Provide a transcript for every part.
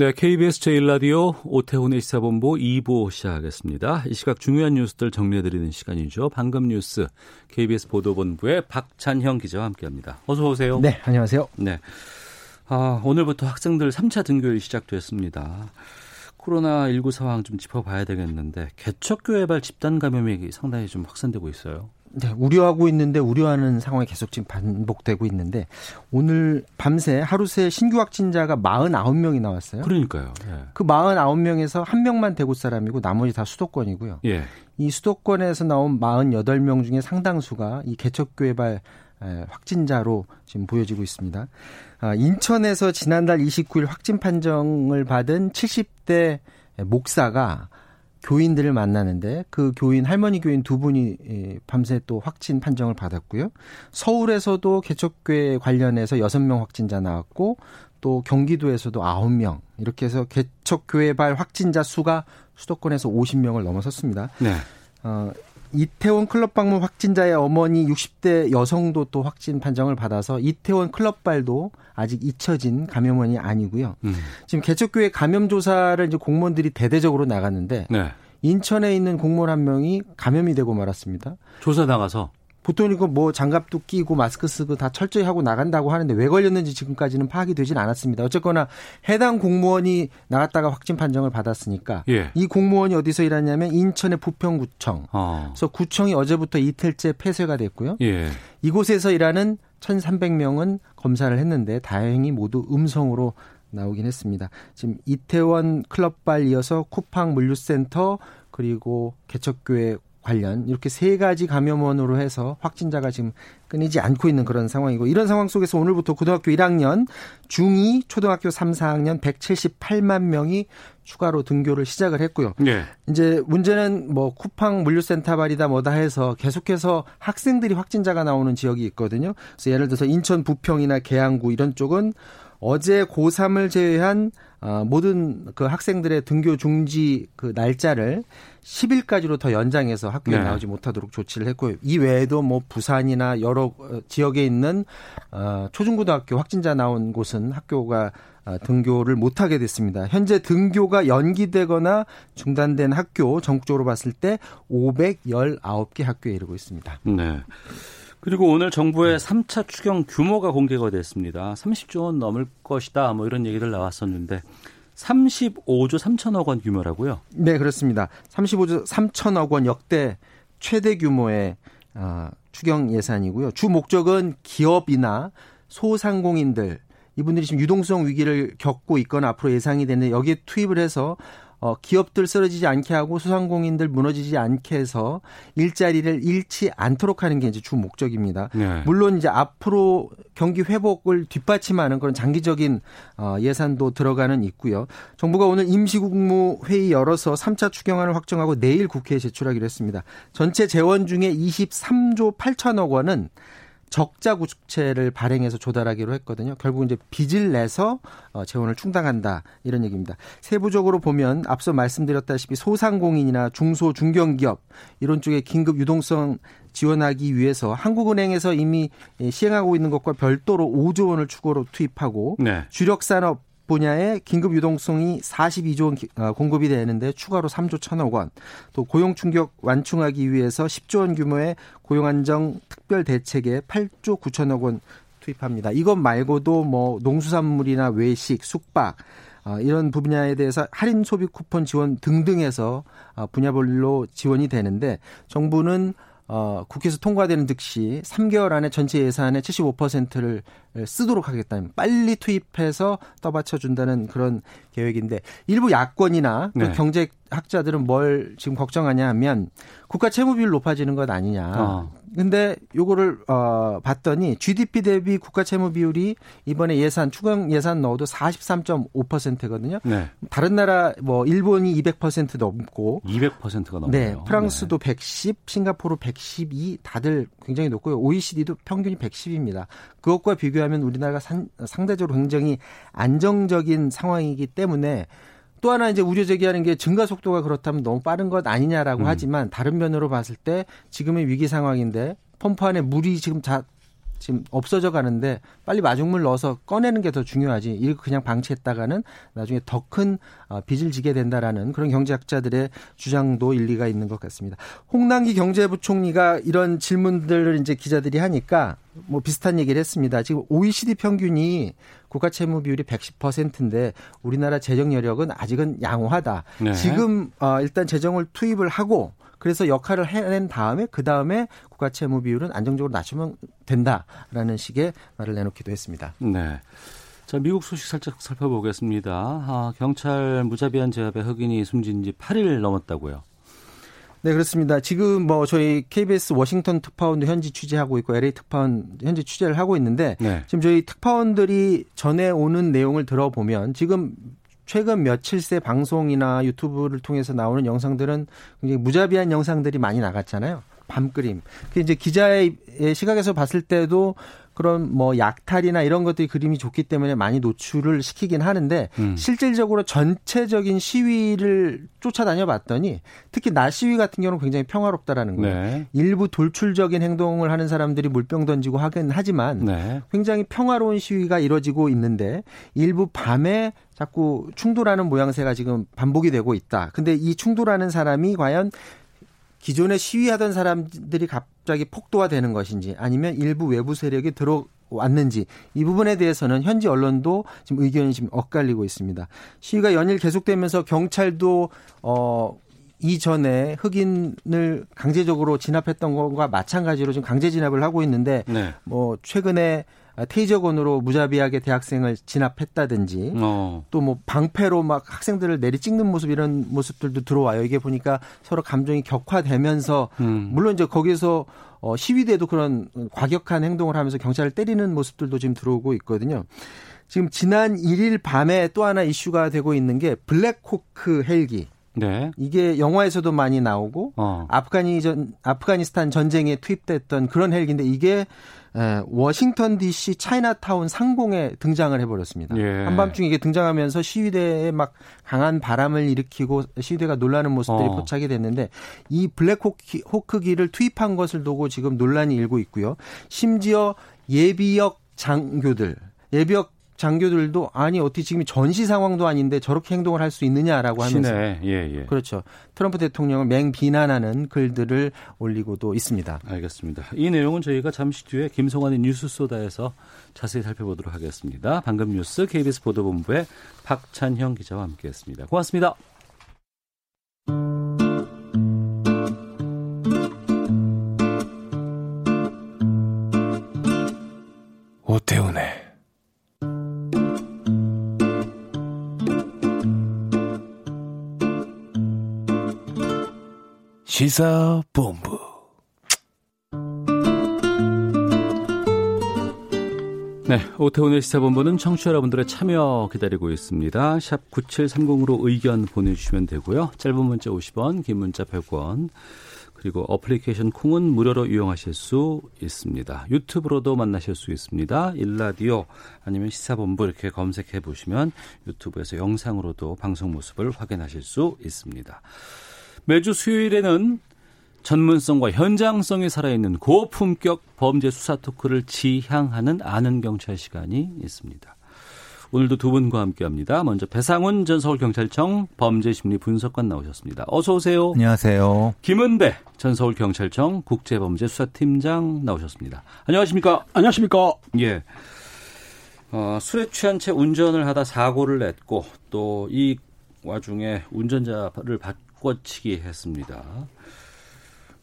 네, KBS 제1라디오 오태훈의 시사본부 2부 시작하겠습니다. 이 시각 중요한 뉴스들 정리해드리는 시간이죠. 방금 뉴스 KBS 보도본부의 박찬형 기자와 함께합니다. 어서 오세요. 네, 안녕하세요. 네. 아, 오늘부터 학생들 3차 등교일이 시작됐습니다. 코로나19 상황 좀 짚어봐야 되겠는데 개척교회발 집단 감염이 상당히 좀 확산되고 있어요. 네, 우려하고 있는데 우려하는 상황이 계속 지금 반복되고 있는데 오늘 밤새 하루 새 신규 확진자가 49명이 나왔어요. 그러니까요. 예. 그 49명에서 한 명만 대구 사람이고 나머지 다 수도권이고요. 예. 이 수도권에서 나온 48명 중에 상당수가 이 개척교회발 확진자로 지금 보여지고 있습니다. 아, 인천에서 지난달 29일 확진 판정을 받은 70대 목사가 교인들을 만나는데 그 교인 할머니 교인 두 분이 밤새 또 확진 판정을 받았고요. 서울에서도 개척교회 관련해서 6명 확진자 나왔고 또 경기도에서도 9명 이렇게 해서 개척교회발 확진자 수가 수도권에서 50명을 넘어섰습니다. 네. 어, 이태원 클럽 방문 확진자의 어머니 60대 여성도 또 확진 판정을 받아서 이태원 클럽발도 아직 잊혀진 감염원이 아니고요. 음. 지금 개척교회 감염 조사를 이제 공무원들이 대대적으로 나갔는데 네. 인천에 있는 공무원 한 명이 감염이 되고 말았습니다. 조사 나가서 보통 이거 뭐 장갑도 끼고 마스크 쓰고 다 철저히 하고 나간다고 하는데 왜 걸렸는지 지금까지는 파악이 되진 않았습니다. 어쨌거나 해당 공무원이 나갔다가 확진 판정을 받았으니까 예. 이 공무원이 어디서 일하냐면 인천의 부평구청. 어. 그래서 구청이 어제부터 이틀째 폐쇄가 됐고요. 예. 이곳에서 일하는 1,300명은 검사를 했는데 다행히 모두 음성으로 나오긴 했습니다. 지금 이태원 클럽발 이어서 쿠팡 물류센터 그리고 개척교회 관련 이렇게 세 가지 감염원으로 해서 확진자가 지금 끊이지 않고 있는 그런 상황이고 이런 상황 속에서 오늘부터 고등학교 1학년, 중2, 초등학교 3, 4학년 178만 명이 추가로 등교를 시작을 했고요. 예. 이제 문제는 뭐 쿠팡 물류센터 발이다 뭐다 해서 계속해서 학생들이 확진자가 나오는 지역이 있거든요. 그래서 예를 들어서 인천 부평이나 계양구 이런 쪽은 어제 고3을 제외한 어, 모든 그 학생들의 등교 중지 그 날짜를 10일까지로 더 연장해서 학교에 네. 나오지 못하도록 조치를 했고요. 이 외에도 뭐 부산이나 여러 어, 지역에 있는 어, 초중고등학교 확진자 나온 곳은 학교가 어, 등교를 못하게 됐습니다. 현재 등교가 연기되거나 중단된 학교 전국적으로 봤을 때 519개 학교에 이르고 있습니다. 네. 그리고 오늘 정부의 3차 추경 규모가 공개가 됐습니다. 30조 원 넘을 것이다. 뭐 이런 얘기들 나왔었는데 35조 3천억 원 규모라고요. 네, 그렇습니다. 35조 3천억 원 역대 최대 규모의 어, 추경 예산이고요. 주 목적은 기업이나 소상공인들 이분들이 지금 유동성 위기를 겪고 있거나 앞으로 예상이 되는데 여기에 투입을 해서 어, 기업들 쓰러지지 않게 하고 소상공인들 무너지지 않게 해서 일자리를 잃지 않도록 하는 게 이제 주 목적입니다. 네. 물론 이제 앞으로 경기 회복을 뒷받침하는 그런 장기적인 어, 예산도 들어가는 있고요. 정부가 오늘 임시국무 회의 열어서 3차 추경안을 확정하고 내일 국회에 제출하기로 했습니다. 전체 재원 중에 23조 8천억 원은 적자 구축채를 발행해서 조달하기로 했거든요. 결국 이제 빚을 내서 어, 재원을 충당한다 이런 얘기입니다. 세부적으로 보면 앞서 말씀드렸다시피 소상공인이나 중소 중견기업 이런 쪽에 긴급 유동성 지원하기 위해서 한국은행에서 이미 시행하고 있는 것과 별도로 5조 원을 추가로 투입하고 네. 주력 산업 분야에 긴급 유동성이 42조 원 기- 어, 공급이 되는데 추가로 3조 1천억 원, 또 고용 충격 완충하기 위해서 10조 원 규모의 고용 안정 특별 대책에 8조 9천억 원 투입합니다. 이것 말고도 뭐 농수산물이나 외식, 숙박 어, 이런 분야에 대해서 할인 소비 쿠폰 지원 등등해서 어, 분야별로 지원이 되는데 정부는 어, 국회에서 통과되는 즉시 3개월 안에 전체 예산의 75%를 쓰도록 하겠다는 빨리 투입해서 떠받쳐 준다는 그런 계획인데 일부 야권이나 또 네. 경제학자들은 뭘 지금 걱정하냐 하면 국가 채무 비율 높아지는 것 아니냐. 어. 근데 요거를 어 봤더니 GDP 대비 국가 채무 비율이 이번에 예산 추경 예산 넣어도 43.5%거든요. 네. 다른 나라 뭐 일본이 200% 넘고 200%가 넘어요. 네. 프랑스도 네. 110, 싱가포르 112 다들 굉장히 높고요. OECD도 평균이 110입니다. 그것과 비교하면 우리나라가 산, 상대적으로 굉장히 안정적인 상황이기 때문에 또 하나 이제 우려 제기하는 게 증가 속도가 그렇다면 너무 빠른 것 아니냐라고 음. 하지만 다른 면으로 봤을 때 지금의 위기 상황인데 펌프 안에 물이 지금 자 지금 없어져 가는데 빨리 마중물 넣어서 꺼내는 게 더 중요하지. 이거 그냥 방치했다가는 나중에 더큰 어, 빚을 지게 된다라는 그런 경제학자들의 주장도 일리가 있는 것 같습니다. 홍남기 경제부총리가 이런 질문들을 이제 기자들이 하니까 뭐 비슷한 얘기를 했습니다. 지금 OECD 평균이 국가 채무 비율이 110%인데 우리나라 재정 여력은 아직은 양호하다. 네. 지금 어 일단 재정을 투입을 하고 그래서 역할을 해낸 다음에 그 다음에 국가 채무 비율은 안정적으로 낮추면 된다라는 식의 말을 내놓기도 했습니다. 네. 자, 미국 소식 살짝 살펴보겠습니다. 아, 경찰 무자비한 제압에 흑인이 숨진 지 8일 넘었다고요. 네, 그렇습니다. 지금 뭐 저희 KBS 워싱턴 특파원도 현지 취재하고 있고 LA 특파원 현지 취재를 하고 있는데 네. 지금 저희 특파원들이 전해 오는 내용을 들어보면 지금 최근 며칠 새 방송이나 유튜브를 통해서 나오는 영상들은 굉장히 무자비한 영상들이 많이 나갔잖아요. 밤그림. 그 이제 기자의 시각에서 봤을 때도 그런 뭐 약탈이나 이런 것들이 그림이 좋기 때문에 많이 노출을 시키긴 하는데 음. 실질적으로 전체적인 시위를 쫓아다녀 봤더니 특히 날 시위 같은 경우는 굉장히 평화롭다라는 거예요. 네. 일부 돌출적인 행동을 하는 사람들이 물병 던지고 하긴 하지만 네. 굉장히 평화로운 시위가 이뤄지고 있는데 일부 밤에 자꾸 충돌하는 모양새가 지금 반복이 되고 있다. 근데 이 충돌하는 사람이 과연 기존에 시위하던 사람들이 갑자기 폭도화되는 것인지 아니면 일부 외부 세력이 들어 왔는지 이 부분에 대해서는 현지 언론도 지금 의견이 지금 엇갈리고 있습니다. 시위가 연일 계속되면서 경찰도 어 이전에 흑인을 강제적으로 진압했던 것과 마찬가지로 지금 강제 진압을 하고 있는데 네. 뭐 최근에 테이저건으로 무자비하게 대학생을 진압했다든지 어. 또뭐 방패로 막 학생들을 내리 찍는 모습 이런 모습들도 들어와요. 이게 보니까 서로 감정이 격화되면서 음. 물론 이제 거기서 어 시위대도 그런 과격한 행동을 하면서 경찰을 때리는 모습들도 지금 들어오고 있거든요. 지금 지난 1일 밤에 또 하나 이슈가 되고 있는 게 블랙호크 헬기. 네. 이게 영화에서도 많이 나오고 어. 아프가니 전 아프가니스탄 전쟁에 투입됐던 그런 헬기인데 이게 에, 워싱턴 D.C. 차이나타운 상공에 등장을 해버렸습니다. 예. 한밤중 이게 등장하면서 시위대에 막 강한 바람을 일으키고 시위대가 놀라는 모습들이 어. 포착이 됐는데 이 블랙호크기를 투입한 것을 두고 지금 논란이 일고 있고요. 심지어 예비역 장교들 예비역 장교들도 아니 어떻게 지금 전시 상황도 아닌데 저렇게 행동을 할 수 있느냐라고 하면서 예, 예. 그렇죠. 트럼프 대통령을 맹 비난하는 글들을 올리고도 있습니다. 알겠습니다. 이 내용은 저희가 잠시 뒤에 김성환의 뉴스 소다에서 자세히 살펴보도록 하겠습니다. 방금 뉴스 KBS 보도본부의 박찬형 기자와 함께했습니다. 고맙습니다. 오태훈의 시사본부. 네, 오태훈의 시사본부는 청취자 여러분들의 참여 기다리고 있습니다. 샵 9730으로 의견 보내주시면 되고요. 짧은 문자 50원, 긴 문자 100원, 그리고 어플리케이션 콩은 무료로 이용하실 수 있습니다. 유튜브로도 만나실 수 있습니다. 일라디오 아니면 시사본부 이렇게 검색해 보시면 유튜브에서 영상으로도 방송 모습을 확인하실 수 있습니다. 매주 수요일에는 전문성과 현장성이 살아있는 고품격 범죄 수사 토크를 지향하는 아는 경찰 시간이 있습니다. 오늘도 두 분과 함께합니다. 먼저 배상훈 전 서울경찰청 범죄심리 분석관 나오셨습니다. 어서 오세요. 안녕하세요. 김은배 전 서울경찰청 국제범죄수사팀장 나오셨습니다. 안녕하십니까? 안녕하십니까? 예. 어, 술에 취한 채 운전을 하다 사고를 냈고 또 이 와중에 운전자를 바 꿔치기 했습니다.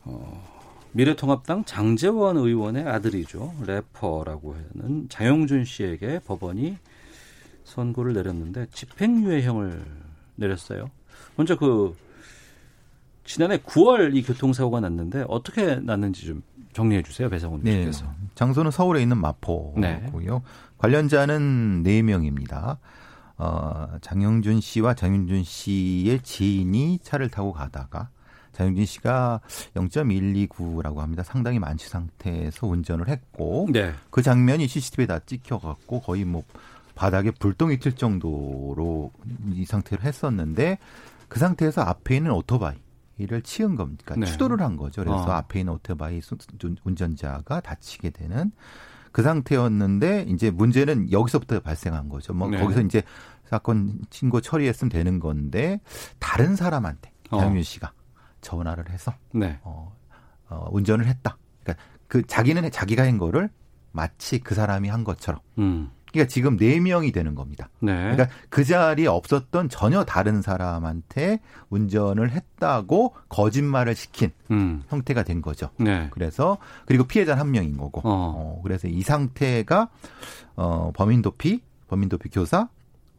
어, 미래통합당 장재원 의원의 아들이죠. 래퍼라고 하는 장영준 씨에게 법원이 선고를 내렸는데 집행유예형을 내렸어요. 먼저 그 지난해 9월 이 교통사고가 났는데 어떻게 났는지 좀 정리해 주세요, 배성훈 네. 씨께서. 장소는 서울에 있는 마포고요. 네. 관련자는 4명입니다. 어, 장영준 씨와 장윤준 씨의 지인이 차를 타고 가다가 장영준 씨가 0.129라고 합니다. 상당히 만취 상태에서 운전을 했고 네. 그 장면이 CCTV에 다 찍혀갖고 거의 뭐 바닥에 불똥이 튈 정도로 이 상태로 했었는데 그 상태에서 앞에 있는 오토바이를 치은 겁니까? 네. 추돌을 한 거죠. 그래서 어. 앞에 있는 오토바이 수- 운전자가 다치게 되는 그 상태였는데 이제 문제는 여기서부터 발생한 거죠. 뭐 네. 거기서 이제 사건 신고 처리했으면 되는 건데 다른 사람한테 어. 장윤 씨가 전화를 해서 네. 어, 어, 운전을 했다. 그러니까 그 자기는 자기가 한 거를 마치 그 사람이 한 것처럼. 음. 그러니까 지금 네 명이 되는 겁니다. 네. 그러니까 그 자리에 없었던 전혀 다른 사람한테 운전을 했다고 거짓말을 시킨 음. 형태가 된 거죠. 네. 그래서 그리고 피해자는 한 명인 거고. 어. 어, 그래서 이 상태가 어, 범인 도피, 범인 도피 교사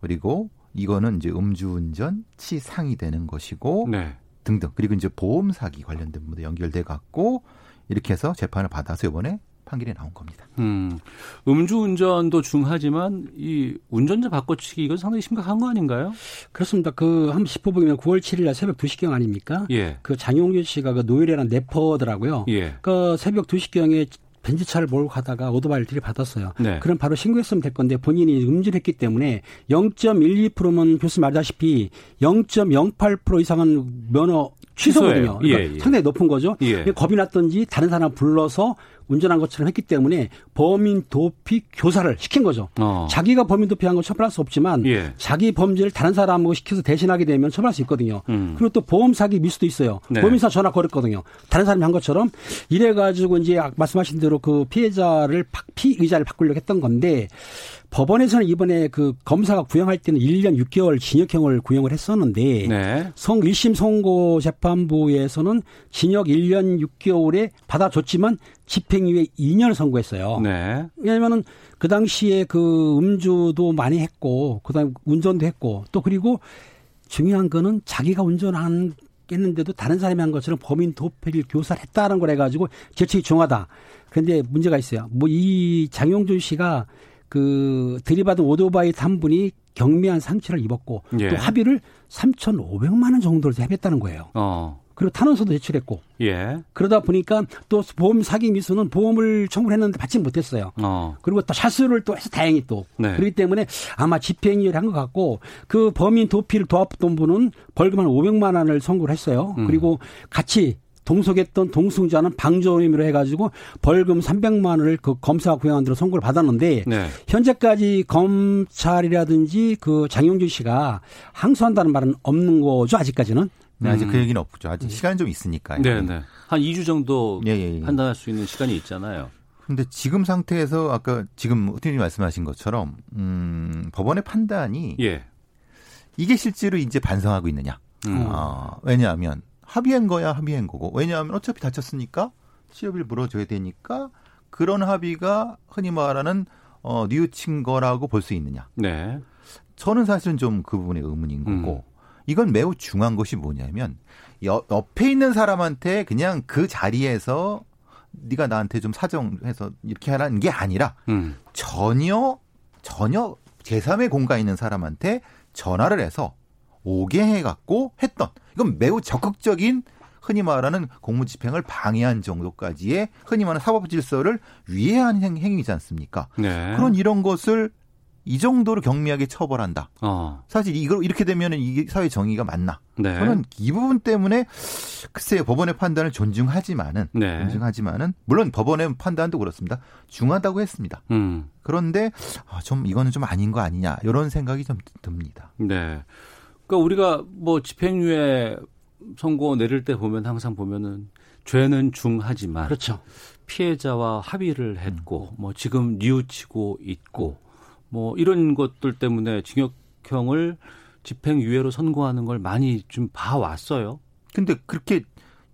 그리고 이거는 이제 음주운전 치상이 되는 것이고 네. 등등. 그리고 이제 보험 사기 관련된 부분도 연결돼 갖고 이렇게 해서 재판을 받아서 이번에 판결이 나온 겁니다. 음. 음주운전도 중하지만 이 운전자 바꿔치기 이건 상당히 심각한 거 아닌가요? 그렇습니다. 그 한번 짚어보면 9월 7일 날 새벽 2시경 아닙니까? 예. 그 장용준 씨가 그 노엘이라는 래퍼더라고요. 예. 그 새벽 2시경에 벤츠차를 몰고 가다가 오토바이를 들이받았어요. 네. 그럼 바로 신고했으면 될 건데 본인이 음주했기 때문에 0.12%면 교수님 말다시피 0.08% 이상은 면허 취소거든요. 예, 그러니까 예. 상당히 높은 거죠. 예. 겁이 났던지 다른 사람 불러서 운전한 것처럼 했기 때문에 범인 도피 교사를 시킨 거죠. 어. 자기가 범인 도피한 건 처벌할 수 없지만 예. 자기 범죄를 다른 사람하고 시켜서 대신하게 되면 처벌할 수 있거든요. 음. 그리고 또 보험 사기 미수도 있어요. 네. 보험사 전화 걸었거든요. 다른 사람이 한 것처럼 이래 가지고 이제 아까 말씀하신 대로 그 피해자를 바- 피의자를 바꾸려고 했던 건데 법원에서는 이번에 그 검사가 구형할 때는 1년 6개월 징역형을 구형을 했었는데 네. 성 1심 선고 재판부에서는 징역 1년 6개월에 받아줬지만 집행유예 2년을 선고했어요. 네. 왜냐면은 그 당시에 그 음주도 많이 했고 그다음 에 운전도 했고 또 그리고 중요한 거는 자기가 운전한 했는데도 다른 사람이 한 것처럼 범인 도피를 교사를 했다는 걸 해가지고 결책이 중하다. 그런데 문제가 있어요. 뭐 이 장용준 씨가 그 들이받은 오토바이 탄 분이 경미한 상처를 입었고 예. 또 합의를 3,500만 원 정도를 해봤다는 거예요. 어. 그리고 탄원서도 제출했고 예. 그러다 보니까 또 보험 사기 미수는 보험을 청구를 했는데 받지 못했어요. 어. 그리고 또 샷수를 또 해서 다행히 또 네. 그렇기 때문에 아마 집행유예를 한 것 같고 그 범인 도피를 도왔던 분은 벌금 한 500만 원을 선고를 했어요. 음. 그리고 같이 동석했던 동승자는 방조 혐의로 해가지고 벌금 300만 원을 그 검사가 구형한 대로 선고를 받았는데 네. 현재까지 검찰이라든지 그 장용준 씨가 항소한다는 말은 없는 거죠 아직까지는. 네, 아직 음. 그 얘기는 없죠. 아직 시간이 좀 있으니까요. 네, 네. 한 2주 정도 예, 예, 예. 판단할 수 있는 시간이 있잖아요. 근데 지금 상태에서 아까 지금 후팀님 말씀하신 것처럼 음, 법원의 판단이 예. 이게 실제로 이제 반성하고 있느냐. 음. 어, 왜냐하면 합의한 거야 합의한 거고 왜냐하면 어차피 다쳤으니까 취업을 물어줘야 되니까 그런 합의가 흔히 말하는 어, 뉘우친 거라고 볼 수 있느냐. 네. 저는 사실은 좀 그 부분에 의문인 거고 이건 매우 중요한 것이 뭐냐면 여- 옆에 있는 사람한테 그냥 그 자리에서 네가 나한테 좀 사정해서 이렇게 하라는 게 아니라 음. 전혀 전혀 제3의 공간에 있는 사람한테 전화를 해서 오게 해갖고 했던 이건 매우 적극적인 흔히 말하는 공무집행을 방해한 정도까지의 흔히 말하는 사법 질서를 위해한 행- 행위이지 않습니까? 네. 그런 이런 것을 이 정도로 경미하게 처벌한다. 어. 사실 이걸 이렇게 되면은 이게 사회 정의가 맞나? 네. 저는 이 부분 때문에 글쎄요 법원의 판단을 존중하지만은 네. 존중하지만은 물론 법원의 판단도 그렇습니다. 중하다고 했습니다. 음. 그런데 아, 좀 이거는 좀 아닌 거 아니냐 이런 생각이 좀 듭니다. 네. 그러니까 우리가 뭐 집행유예 선고 내릴 때 보면 항상 보면은 죄는 중하지만 그렇죠. 피해자와 합의를 했고 뭐 지금 뉘우치고 있고 뭐 이런 것들 때문에 징역형을 집행유예로 선고하는 걸 많이 좀 봐왔어요. 근데 그렇게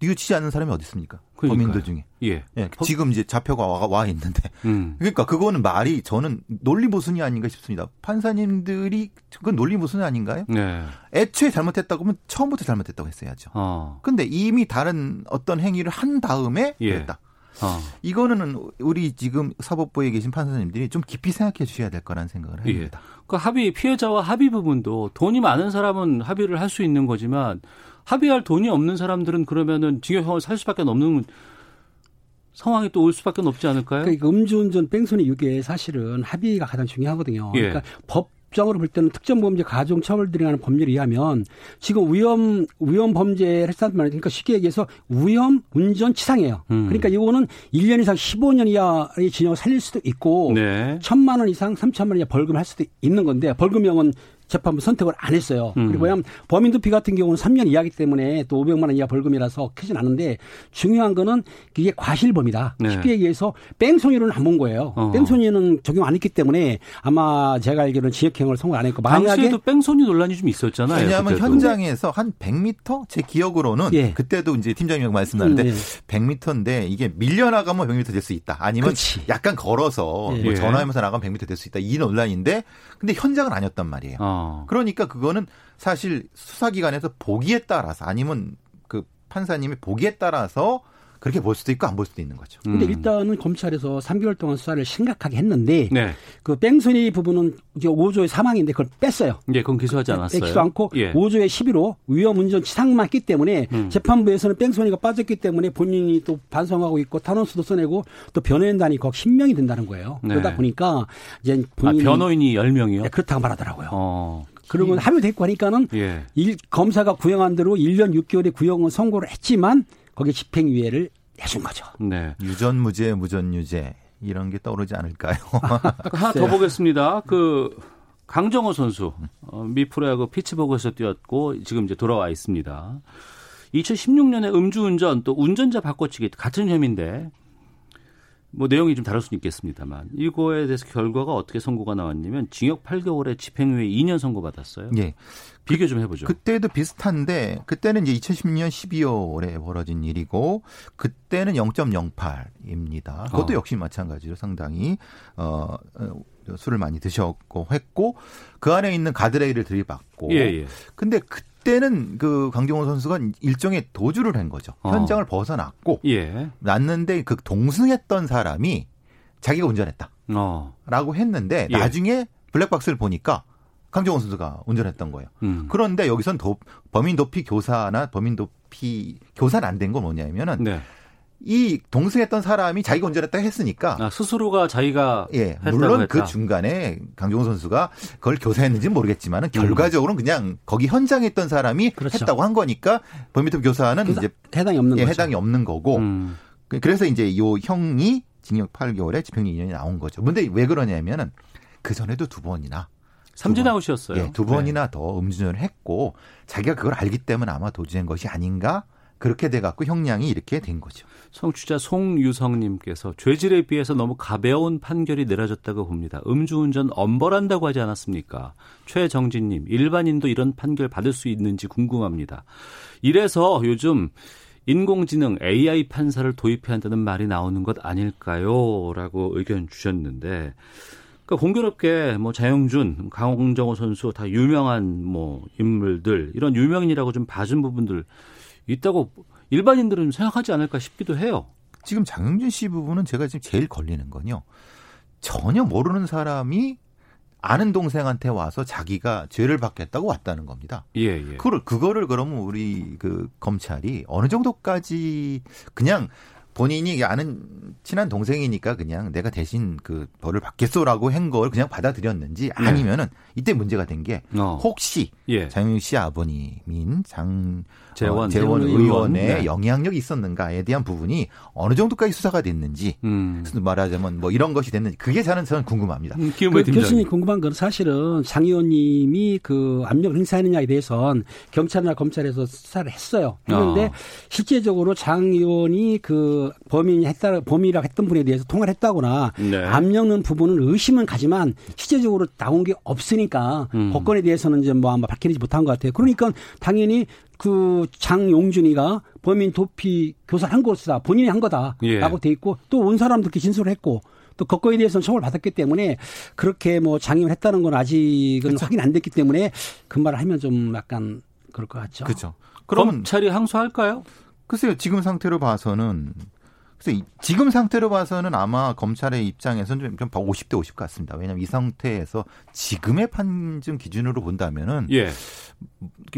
뉘우치지 않는 사람이 어디 있습니까? 그러니까요. 범인들 중에. 예. 예, 지금 이제 잡혀가 와, 와 있는데. 음. 그러니까 그거는 말이 저는 논리 모순이 아닌가 싶습니다. 판사님들이 그건 논리 모순이 아닌가요? 네. 애초에 잘못했다고 하면 처음부터 잘못했다고 했어야죠. 어. 근데 이미 다른 어떤 행위를 한 다음에 예. 그랬다. 어. 이거는 우리 지금 사법부에 계신 판사님들이 좀 깊이 생각해 주셔야 될 거라는 생각을 예. 합니다. 그 합의 피해자와 합의 부분도 돈이 많은 사람은 합의를 할 수 있는 거지만 합의할 돈이 없는 사람들은 그러면은 징역형을 살 수밖에 없는 상황이 또 올 수밖에 없지 않을까요? 그러니까 음주운전 뺑소니 유괴 사실은 합의가 가장 중요하거든요. 예. 그러니까 법정으로 볼 때는 특정 범죄 가중 처벌들이 하는 법률에 의하면 지금 위험 위험 범죄를 했다는 말이 그러니까 쉽게 얘기해서 위험 운전 치상이에요. 음. 그러니까 이거는 1년 이상 15년 이하의 징역을 살릴 수도 있고 네. 천만 원 이상 3천만 원 이하 벌금을 할 수도 있는 건데 벌금형은 재판부 선택을 안 했어요. 음. 그리고 왜냐하면 범인 도피 같은 경우는 3년 이하기 때문에 또 500만 원 이하 벌금이라서 크진 않은데 중요한 거는 이게 과실범이다. 네. 쉽게 얘기해서 뺑소니로는 안 본 거예요. 어. 뺑소니는 적용 안 했기 때문에 아마 제가 알기로는 지역형을 선고 안 했고 만약에 당시에도 뺑소니 논란이 좀 있었잖아요. 왜냐하면 그때도. 현장에서 한 100m 제 기억으로는 예. 그때도 이제 팀장님 말씀 나는데 음, 예. 100m인데 이게 밀려나가면 100m 될 수 있다. 아니면 그렇지. 약간 걸어서 예. 뭐 예. 전화하면서 나가면 100m 될 수 있다. 이 논란인데 근데 현장은 아니었단 말이에요. 어. 그러니까 그거는 사실 수사기관에서 보기에 따라서 아니면 그 판사님이 보기에 따라서 그렇게 볼 수도 있고 안 볼 수도 있는 거죠. 근데 음. 일단은 검찰에서 3개월 동안 수사를 심각하게 했는데 네. 그 뺑소니 부분은 이제 5조의 사망인데 그걸 뺐어요. 예, 그건 기소하지 않았어요. 엑기도 않고 예. 5조의 11호 위험 운전 치상만 했기 때문에 음. 재판부에서는 뺑소니가 빠졌기 때문에 본인이 또 반성하고 있고 탄원수도 써내고 또 변호인단이 거기 10명이 된다는 거예요. 네. 그러다 보니까 이제 아, 본인이 변호인이 10명이요? 네, 그렇다고 말하더라고요. 어. 그러면 합의됐고 하니까는 예. 일, 검사가 구형한 대로 1년 6개월의 구형을 선고를 했지만 거기에 집행유예를 해준 거죠. 네. 유전무죄, 무전유죄 이런 게 떠오르지 않을까요? 그 하나 더 보겠습니다. 그 강정호 선수 어, 미 프로야구 피츠버그에서 뛰었고 지금 이제 돌아와 있습니다. 2016년에 음주운전 또 운전자 바꿔치기 같은 혐의인데 뭐 내용이 좀 다를 수는 있겠습니다만 이거에 대해서 결과가 어떻게 선고가 나왔냐면 징역 8개월에 집행유예 2년 선고 받았어요. 예. 비교 좀 해보죠. 그때도 비슷한데 그때는 이제 2010년 12월에 벌어진 일이고 그때는 0.08입니다. 그것도 어. 역시 마찬가지로 상당히 어 어, 술을 많이 드셨고 했고 그 안에 있는 가드레일을 들이받고 예, 예. 근데 그 때는 그 강정호 선수가 일종의 도주를 한 거죠. 어. 현장을 벗어났고 예. 났는데 그 동승했던 사람이 자기가 운전했다. 어. 라고 했는데 예. 나중에 블랙박스를 보니까 강정호 선수가 운전했던 거예요. 음. 그런데 여기선 도, 범인 도피 교사나 범인 도피 교사는 안 된 건 뭐냐면은 네. 이 동승했던 사람이 자기가 운전했다 했으니까 아, 스스로가 자기가 예 했다고 물론 했다. 그 중간에 강정호 선수가 그걸 교사했는지는 모르겠지만 결과적으로는 그냥 거기 현장에 있던 사람이 그렇죠. 했다고 한 거니까 도피 교사는 이제 해당이 없는 예, 거죠. 해당이 없는 거고 음. 그- 그래서 이제 요 형이 징역 8개월에 집행유예 2년이 나온 거죠. 근데 왜 그러냐면은 그 전에도 두 번이나 삼진. 아웃이었어요. 예, 두 네. 번이나 더 음주운전을 했고 자기가 그걸 알기 때문에 아마 도주한 것이 아닌가 그렇게 돼 갖고 형량이 이렇게 된 거죠. 성취자 송유성님께서 죄질에 비해서 너무 가벼운 판결이 내려졌다고 봅니다. 음주운전 엄벌한다고 하지 않았습니까? 최정진님, 일반인도 이런 판결 받을 수 있는지 궁금합니다. 이래서 요즘 인공지능 AI 판사를 도입해야 한다는 말이 나오는 것 아닐까요? 라고 의견 주셨는데, 그러니까 공교롭게 뭐 자영준, 강정호 선수 다 유명한 뭐 인물들, 이런 유명인이라고 좀 봐준 부분들 있다고 일반인들은 생각하지 않을까 싶기도 해요. 지금 장영준 씨 부분은 제가 지금 제일 걸리는 건요. 전혀 모르는 사람이 아는 동생한테 와서 자기가 죄를 받겠다고 왔다는 겁니다. 예, 예. 그걸 그거를 그러면 우리 그 검찰이 어느 정도까지 그냥 본인이 아는 친한 동생이니까 그냥 내가 대신 그 벌을 받겠소라고 한 걸 그냥 받아들였는지 아니면은 이때 문제가 된게 네. 어. 혹시 예. 장윤 씨 아버님인 장 재원, 어, 재원 재원 의원의 의원. 네. 영향력이 있었는가에 대한 부분이 어느 정도까지 수사가 됐는지 음. 말하자면 뭐 이런 것이 됐는지 그게 저는 저는 궁금합니다. 음, 그. 교수님 궁금한 건 사실은 장 의원님이 그 압력을 행사했느냐에 대해서는 경찰이나 검찰에서 수사를 했어요. 그런데 아. 실제적으로 장 의원이 그 범인이 했다, 범인이라고 했던 분에 대해서 통화를 했다거나 네. 압력는 부분은 의심은 가지만 실제적으로 나온 게 없으니까 음. 법건에 대해서는 이제 뭐 아마 밝히지 못한 것 같아요. 그러니까 당연히 그 장용준이가 범인 도피 교사를 한 것이다. 본인이 한 거다라고 예. 돼 있고 또 온 사람도 그렇게 진술을 했고 또 그거에 대해서는 처벌 받았기 때문에 그렇게 뭐 장애를 했다는 건 아직은 확인 안 됐기 때문에 그 말을 하면 좀 약간 그럴 것 같죠. 그렇죠. 그러면 검찰이 항소할까요? 글쎄요 지금 상태로 봐서는 그래서 이- 지금 상태로 봐서는 아마 검찰의 입장에서는 좀 50대 50 같습니다. 왜냐하면 이 상태에서 지금의 판정 기준으로 본다면은 예.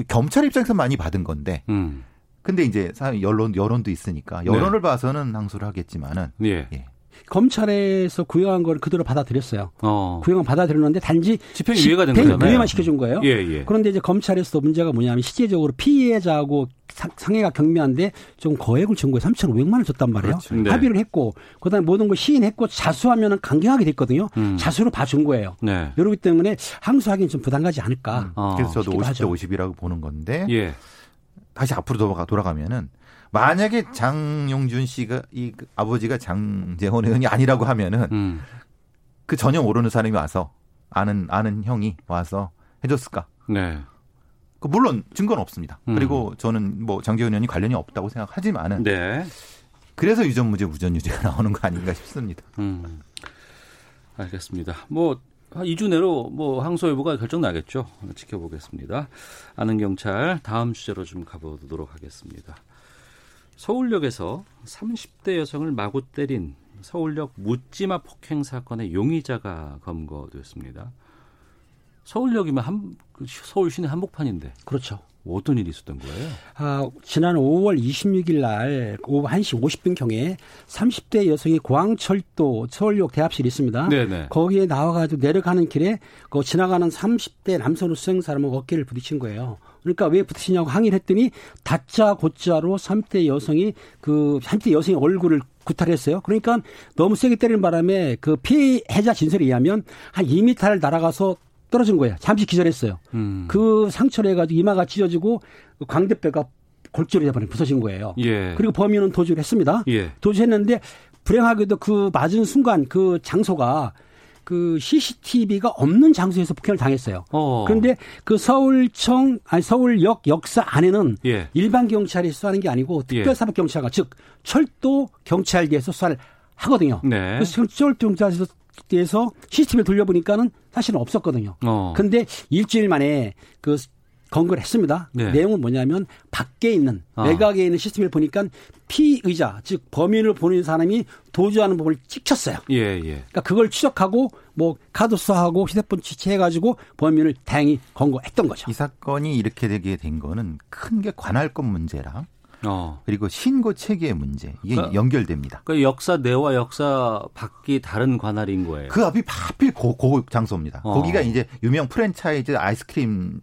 검찰 입장에서 많이 받은 건데 음. 근데 이제 사- 여론 여론도 있으니까 여론을 봐서는 항소를 하겠지만은 예. 예. 검찰에서 구형한 걸 그대로 받아들였어요. 어. 구형은 받아들였는데 단지 집행 유예가 된 거잖아요. 유예만 시켜준 거예요. 예, 예. 그런데 이제 검찰에서도 문제가 뭐냐면 실제적으로 피해자하고 상- 상해가 경미한데 좀 거액을 청구해 3,500만 원 줬단 말이에요. 그렇죠. 네. 합의를 했고 그다음에 모든 걸 시인했고 자수하면은 강경하게 됐거든요. 음. 자수로 봐준 거예요. 네. 이러기 때문에 항소하기는 좀 부담 가지 않을까. 어. 그래서 저도 싶기도 50대 하죠. 50이라고 보는 건데 예. 다시 앞으로 돌아가 돌아가면은 만약에 장용준 씨가 이그 아버지가 장재원 의원이 아니라고 하면은 음. 그 전혀 모르는 사람이 와서 아는 아는 형이 와서 해줬을까? 네. 그 물론 증거는 없습니다. 음. 그리고 저는 뭐 장재원 의원이 관련이 없다고 생각하지만은 네. 그래서 유전무죄 무전유죄가 나오는 거 아닌가 싶습니다. 음. 알겠습니다. 뭐, 한 2주 내로 뭐 항소 여부가 결정 나겠죠. 지켜보겠습니다. 아는 경찰 다음 주제로 좀 가보도록 하겠습니다. 서울역에서 30대 여성을 마구 때린 서울역 묻지마 폭행 사건의 용의자가 검거됐습니다. 서울역이면 한, 그 서울 시내 한복판인데 그렇죠. 어떤 일이 있었던 거예요? 아, 지난 5월 26일 날 오후 1시 50분 경에 30대 여성이 공항철도 서울역 대합실이 있습니다. 네네. 거기에 나와가지고 내려가는 길에 그 지나가는 30대 남성으로 수행 사람은 어깨를 부딪힌 거예요. 그러니까 왜 부딪히냐고 항의를 했더니 다짜 고짜로 30대 여성이 그 30대 여성의 얼굴을 구타했어요. 그러니까 너무 세게 때리는 바람에 그 피해자 진술에 의하면 한 2m를 날아가서 떨어진 거예요. 잠시 기절했어요. 음. 그 상처를 해가지고 이마가 찢어지고 광대뼈가 골절이 돼버린 부서진 거예요. 예. 그리고 범인은 도주를 했습니다. 예. 도주했는데 불행하게도 그 맞은 순간 그 장소가 그 CCTV가 없는 장소에서 폭행을 당했어요. 어. 그런데 그 서울청 아니 서울역 역사 안에는 예. 일반 경찰이 수사하는 게 아니고 특별사법 경찰관 즉 철도 경찰대에서 수사를 하거든요. 네. 그래서 철도 경찰대에서 CCTV를 돌려보니까는 사실은 없었거든요. 어. 근데 일주일 만에 그 검거를 했습니다. 네. 내용은 뭐냐면 밖에 있는 아. 외곽에 있는 시스템을 보니까 피의자 즉 범인을 보는 사람이 도주하는 법을 찍혔어요. 예, 예. 그러니까 그걸 추적하고 뭐 카드 수사하고 휴대폰 취체해가지고 범인을 다행히 검거했던 거죠. 이 사건이 이렇게 되게 된 거는 큰 게 관할권 문제랑 어. 그리고 신고 체계의 문제 이게 그러니까- 연결됩니다. 그 역사 내와 역사 밖이 다른 관할인 거예요. 그 앞이 하필 고, 고 장소입니다. 어. 거기가 이제 유명 프랜차이즈 아이스크림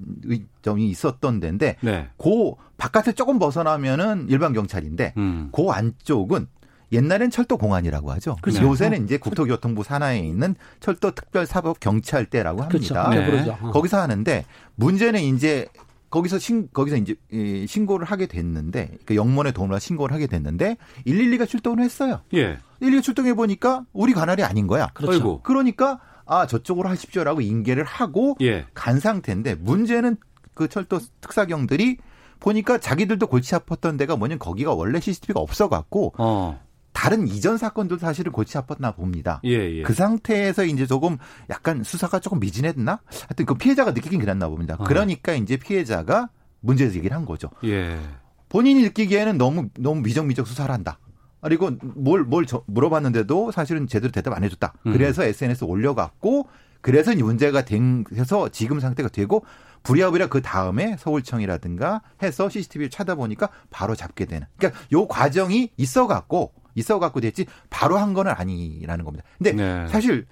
점이 있었던 데인데 네. 그 바깥에 조금 벗어나면은 일반 경찰인데 음. 그 안쪽은 옛날엔 철도 공안이라고 하죠. 그렇죠. 요새는 이제 국토교통부 산하에 있는 철도 특별사법 경찰대라고 그렇죠. 합니다. 네. 네. 그러죠. 어. 거기서 하는데 문제는 이제 거기서 신 거기서 이제 이 신고를 하게 됐는데 그 영문의 돈으로 신고를 하게 됐는데 112가 출동을 했어요. 예. 112가 출동해 보니까 우리 관할이 아닌 거야. 그렇죠. 아이고. 그러니까 아 저쪽으로 하십시오라고 인계를 하고 예. 간 상태인데 문제는 그 철도 특사경들이 보니까 자기들도 골치 아팠던 데가 뭐냐면 거기가 원래 CCTV가 없어갖고 어. 다른 이전 사건도 사실은 골치 아팠나 봅니다. 예, 예. 그 상태에서 이제 조금 약간 수사가 조금 미진했나? 하여튼 그 피해자가 느끼긴 그랬나 봅니다. 아. 그러니까 이제 피해자가 문제 제기를 한 거죠. 예. 본인이 느끼기에는 너무 너무 미적미적 수사를 한다. 그리고 뭘뭘 물어봤는데도 사실은 제대로 대답 안 해줬다. 음. 그래서 SNS 에 올려갖고 그래서 이 문제가 된해서 지금 상태가 되고 부랴부랴 그 다음에 서울청이라든가 해서 CCTV를 찾아보니까 바로 잡게 되는. 그러니까 요 과정이 있어갖고 있어 갖고 됐지 바로 한 거는 아니라는 겁니다. 근데 네. 사실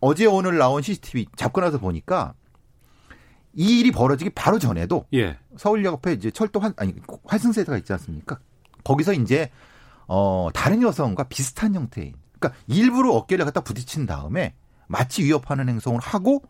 어제 오늘 나온 CCTV 잡고 나서 보니까 이 일이 벌어지기 바로 전에도 예. 서울역 앞에 이제 철도 환 아니 환승세대가 있지 않습니까? 거기서 이제 어 다른 여성과 비슷한 형태인 그러니까 일부러 어깨를 갖다 부딪힌 다음에 마치 위협하는 행동을 하고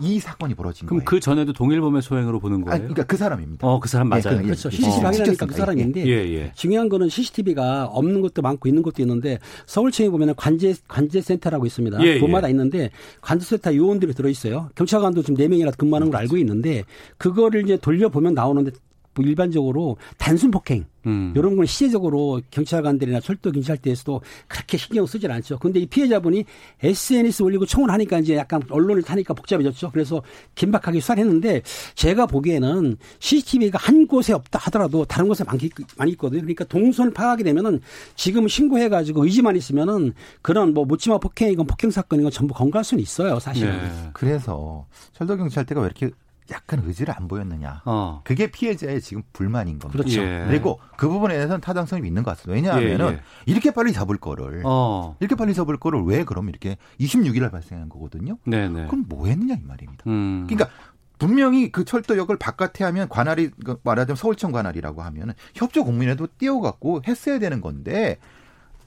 이 사건이 벌어진 그럼 거예요. 그 전에도 동일범의 소행으로 보는 거예요? 아니, 그러니까 그 사람입니다. 어, 그 사람 예, 맞아요. 그- 그렇죠. 예, CCTV 어, 확인하니까 그 찍혔습니다. 사람인데 예, 예. 중요한 거는 CCTV가 없는 것도 많고 있는 것도 있는데 서울청에 보면 관제 관제센터라고 있습니다. 예, 곳마다 예. 있는데 관제센터 요원들이 들어 있어요. 경찰관도 지금 네 명이나 근무하는 걸 알고 있는데 그거를 이제 돌려 보면 나오는데 뭐 일반적으로 단순 폭행 음. 이런 건 시제적으로 경찰관들이나 철도 경찰대에서도 그렇게 신경 쓰질 않죠. 근데 이 피해자분이 SNS 올리고 청을 하니까 이제 약간 언론을 타니까 복잡해졌죠. 그래서 긴박하게 수사를 했는데 제가 보기에는 CCTV가 한 곳에 없다 하더라도 다른 곳에 많기, 많이 있거든요. 그러니까 동선을 파악하게 되면은 지금 신고해 가지고 의지만 있으면은 그런 뭐 묻지마 폭행이건 폭행 사건이건 전부 건갈 수는 있어요. 사실은. 네. 그래서 철도 경찰대가 왜 이렇게 약간 의지를 안 보였느냐. 어. 그게 피해자의 지금 불만인 겁니다. 그렇죠. 예. 그리고 그 부분에 대해서는 타당성이 있는 것 같습니다. 왜냐하면은 예, 예. 이렇게 빨리 잡을 거를 어. 이렇게 빨리 잡을 거를 왜 그럼 이렇게 26일 날 발생한 거거든요. 네네. 그럼 뭐 했느냐 이 말입니다. 음. 그러니까 분명히 그 철도역을 바깥에 하면 관할이 그 말하자면 서울청 관할이라고 하면은 협조 공문에도 띄워갖고 했어야 되는 건데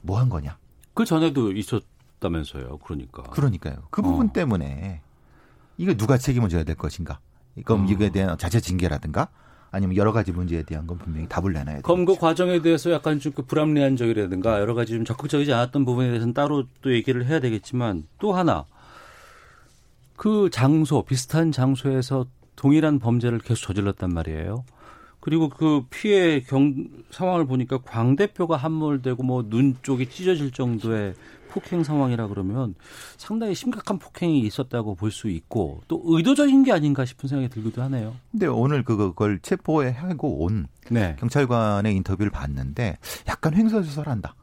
뭐 한 거냐? 그 전에도 있었다면서요. 그러니까. 그러니까요. 그 부분 어. 때문에 이거 누가 책임을 져야 될 것인가? 그럼 어. 이거에 대한 자체 징계라든가 아니면 여러 가지 문제에 대한 건 분명히 답을 내놔야 돼요. 그 과정에 대해서 약간 좀 그 불합리한 적이라든가 여러 가지 좀 적극적이지 않았던 부분에 대해서는 따로 또 얘기를 해야 되겠지만 또 하나 그 장소 비슷한 장소에서 동일한 범죄를 계속 저질렀단 말이에요. 그리고 그 피해 경 상황을 보니까 광 대표가 함몰되고 뭐 눈 쪽이 찢어질 정도의 폭행 상황이라 그러면 상당히 심각한 폭행이 있었다고 볼 수 있고 또 의도적인 게 아닌가 싶은 생각이 들기도 하네요. 근데 오늘 그걸 체포해 하고 온 네. 경찰관의 인터뷰를 봤는데 약간 횡설수설한다.